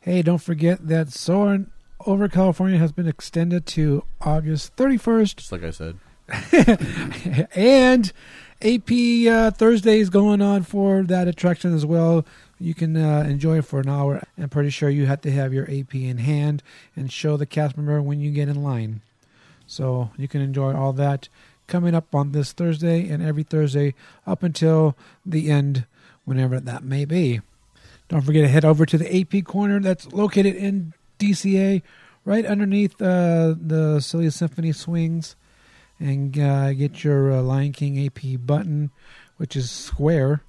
Hey, don't forget that Soarin' over California has been extended to August 31st. Just like I said. and AP uh, Thursday is going on for that attraction as well. You can uh, enjoy it for an hour. I'm pretty sure you have to have your AP in hand and show the cast member when you get in line. So you can enjoy all that coming up on this Thursday and every Thursday up until the end, whenever that may be. Don't forget to head over to the AP corner that's located in DCA, right underneath uh, the Silly Symphony swings and uh, get your uh, Lion King AP button, which is square,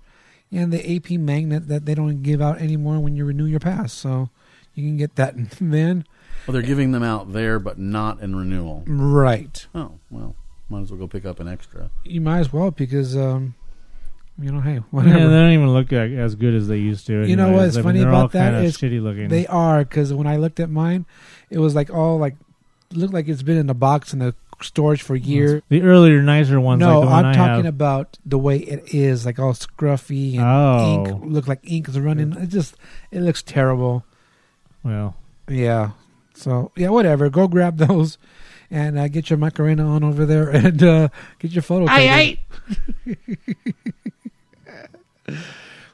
and the AP magnet that they don't give out anymore when you renew your pass. So you can get that then. Well, they're giving them out there, but not in renewal. Right. Oh well, might as well go pick up an extra. You might as well because, um, you know, hey, Yeah, whatever. they don't even look like, as good as they used to. You know what's I mean, funny about all that kinda shitty looking. They are because when I looked at mine, it was like all like looked like it's been in a box in the storage for years. the earlier, nicer ones. No, like the one I'm I talking have. about the way it is, like all scruffy and Oh. ink look like ink is running. It just it looks terrible. Well, Yeah. So yeah, whatever. Go grab those and uh, get your Macarena on over there and uh, get your photo. taken.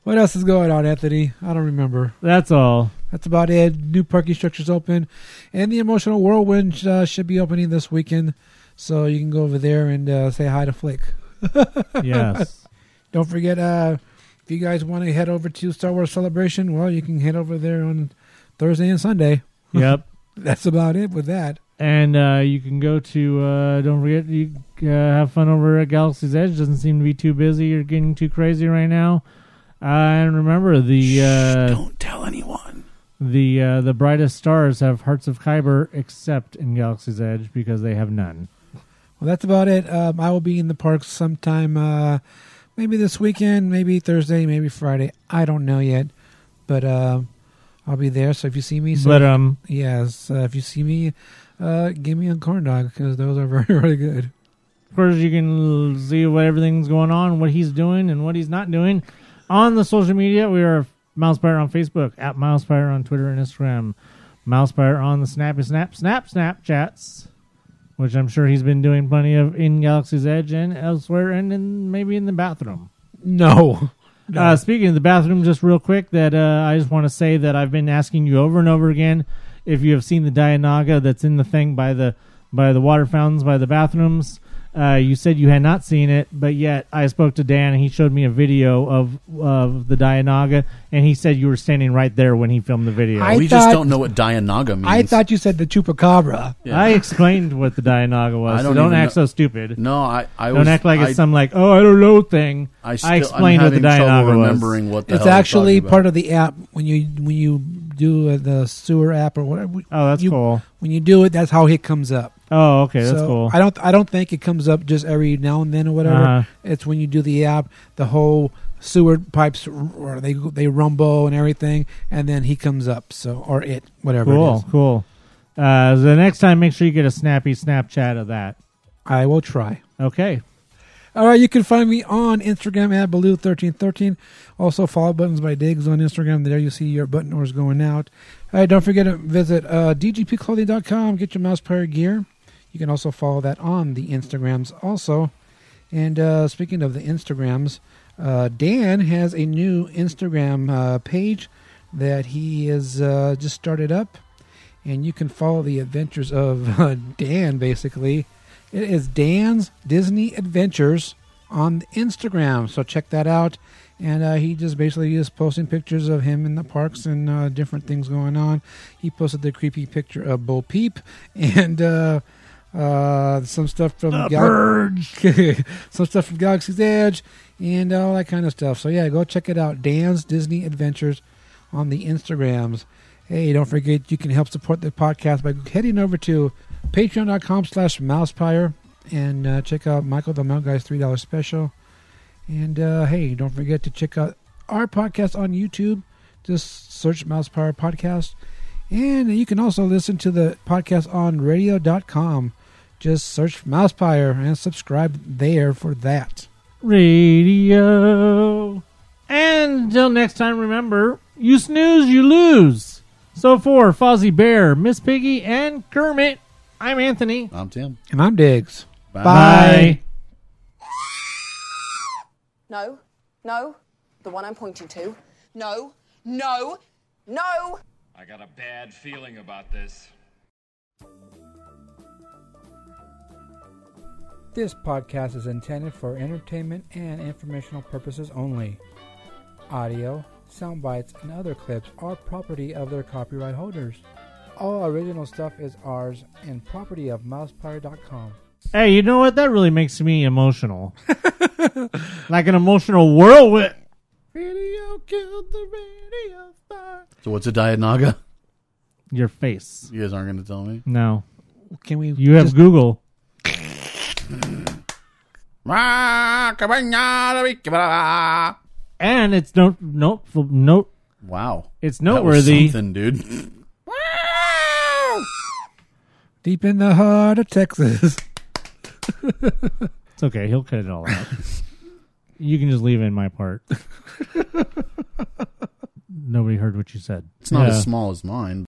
What else is going on, Anthony? I don't remember. that's all. That's about it. New parking structures open, and the emotional whirlwind uh, should be opening this weekend. So you can go over there and uh, say hi to Flik. Yes. Don't forget, uh, if you guys want to head over to Star Wars Celebration, well, you can head over there on Thursday and Sunday. yep. That's about it with that. And uh, you can go to. Uh, don't forget, you uh, have fun over at Galaxy's Edge. Doesn't seem to be too busy or getting too crazy right now. Uh, and remember the uh, Don't tell anyone. the uh, the brightest stars have hearts of Kyber, except in Galaxy's Edge because they have none. Well, that's about it. Um, I will be in the parks sometime, uh, maybe this weekend, maybe Thursday, maybe Friday. I don't know yet, but uh, I'll be there. So if you see me, say, But um, yes, uh, if you see me, uh, give me a corn dog because those are very, very good. of course, you can see what everything's going on, what he's doing, and what he's not doing on the social media. We are Mousepire on Facebook, at Mousepire on Twitter and Instagram, Mousepire on the Snappy Snap Snap Snapchats, which I'm sure he's been doing plenty of in Galaxy's Edge and elsewhere, and in, maybe in the bathroom. No, Uh, speaking of the bathroom, just real quick, that uh, I just want to say that I've been asking you over and over again if you have seen the Dianoga that's in the thing by the by the water fountains by the bathrooms. Uh, you said you had not seen it, but yet I spoke to Dan and he showed me a video of of the Dianoga, and he said you were standing right there when he filmed the video. I we just thought- don't know what Dianoga means. I thought you said the chupacabra. Yeah. I explained what the Dianoga was. I don't don't even act know- so stupid. No, I. I don't was, act like I, it's some like oh I don't know thing. I, still, explained I'm what the having trouble Dianoga was. remembering what the It's hell you're actually talking part about. of the app when you when you do uh, the sewer app or whatever. Oh, that's you, cool. When you do it, that's how it comes up. Oh, okay, that's so cool. I don't I don't think it comes up just every now and then or whatever. Uh-huh. It's when you do the app, the whole sewer pipes or they they rumble and everything, and then he comes up. So or it whatever Cool, is. cool. Uh, the next time, make sure you get a snappy Snapchat of that. I will try. Okay. All right, you can find me on Instagram at Baloo1313. Also, follow buttons by Diggs on Instagram. There you see your button orders going out. All right, don't forget to visit uh, dgpclothing.com. Get your Mousepire gear. You can also follow that on the Instagrams also. And uh, speaking of the Instagrams, uh, Dan has a new Instagram uh, page that he has uh, just started up. And you can follow the adventures of Dan, basically. It is Dan's Disney Adventures on Instagram. So check that out. And uh, he just basically is posting pictures of him in the parks and uh, different things going on. He posted the creepy picture of Bo Peep and uh, uh, some stuff from the Gal- some stuff from Galaxy's Edge and all that kind of stuff. So yeah, go check it out. Dan's Disney Adventures on the Instagrams. Hey, don't forget you can help support the podcast by heading over to patreon.com slash mousepire and uh, check out Michael the Mount Guy's $3 special. And uh, hey, don't forget to check out our podcast on YouTube. Just search Mousepire Podcast. And you can also listen to the podcast on radio.com. Just search Mousepire and subscribe there for that. Radio. And until next time, remember, you snooze, you lose. So for Fozzie Bear, Miss Piggy, and Kermit, I'm Anthony. I'm Tim. And I'm Diggs. Bye. Bye. No, no, the one I'm pointing to. No, no, no! I got a bad feeling about this. This podcast is intended for entertainment and informational purposes only. Audio, sound bites, and other clips are property of their copyright holders. All original stuff is ours and property of mousepire.com. Hey, you know what? That really makes me emotional. like an emotional whirlwind. Radio killed the radio star. So what's a dianoga? Your face. You guys aren't going to tell me. No. Can we? You have Google. And it's no, no, no, Wow. it's noteworthy. something, dude. Deep in the heart of Texas. It's okay. He'll cut it all out. you can just leave in my part. Nobody heard what you said. It's not Yeah. as small as mine.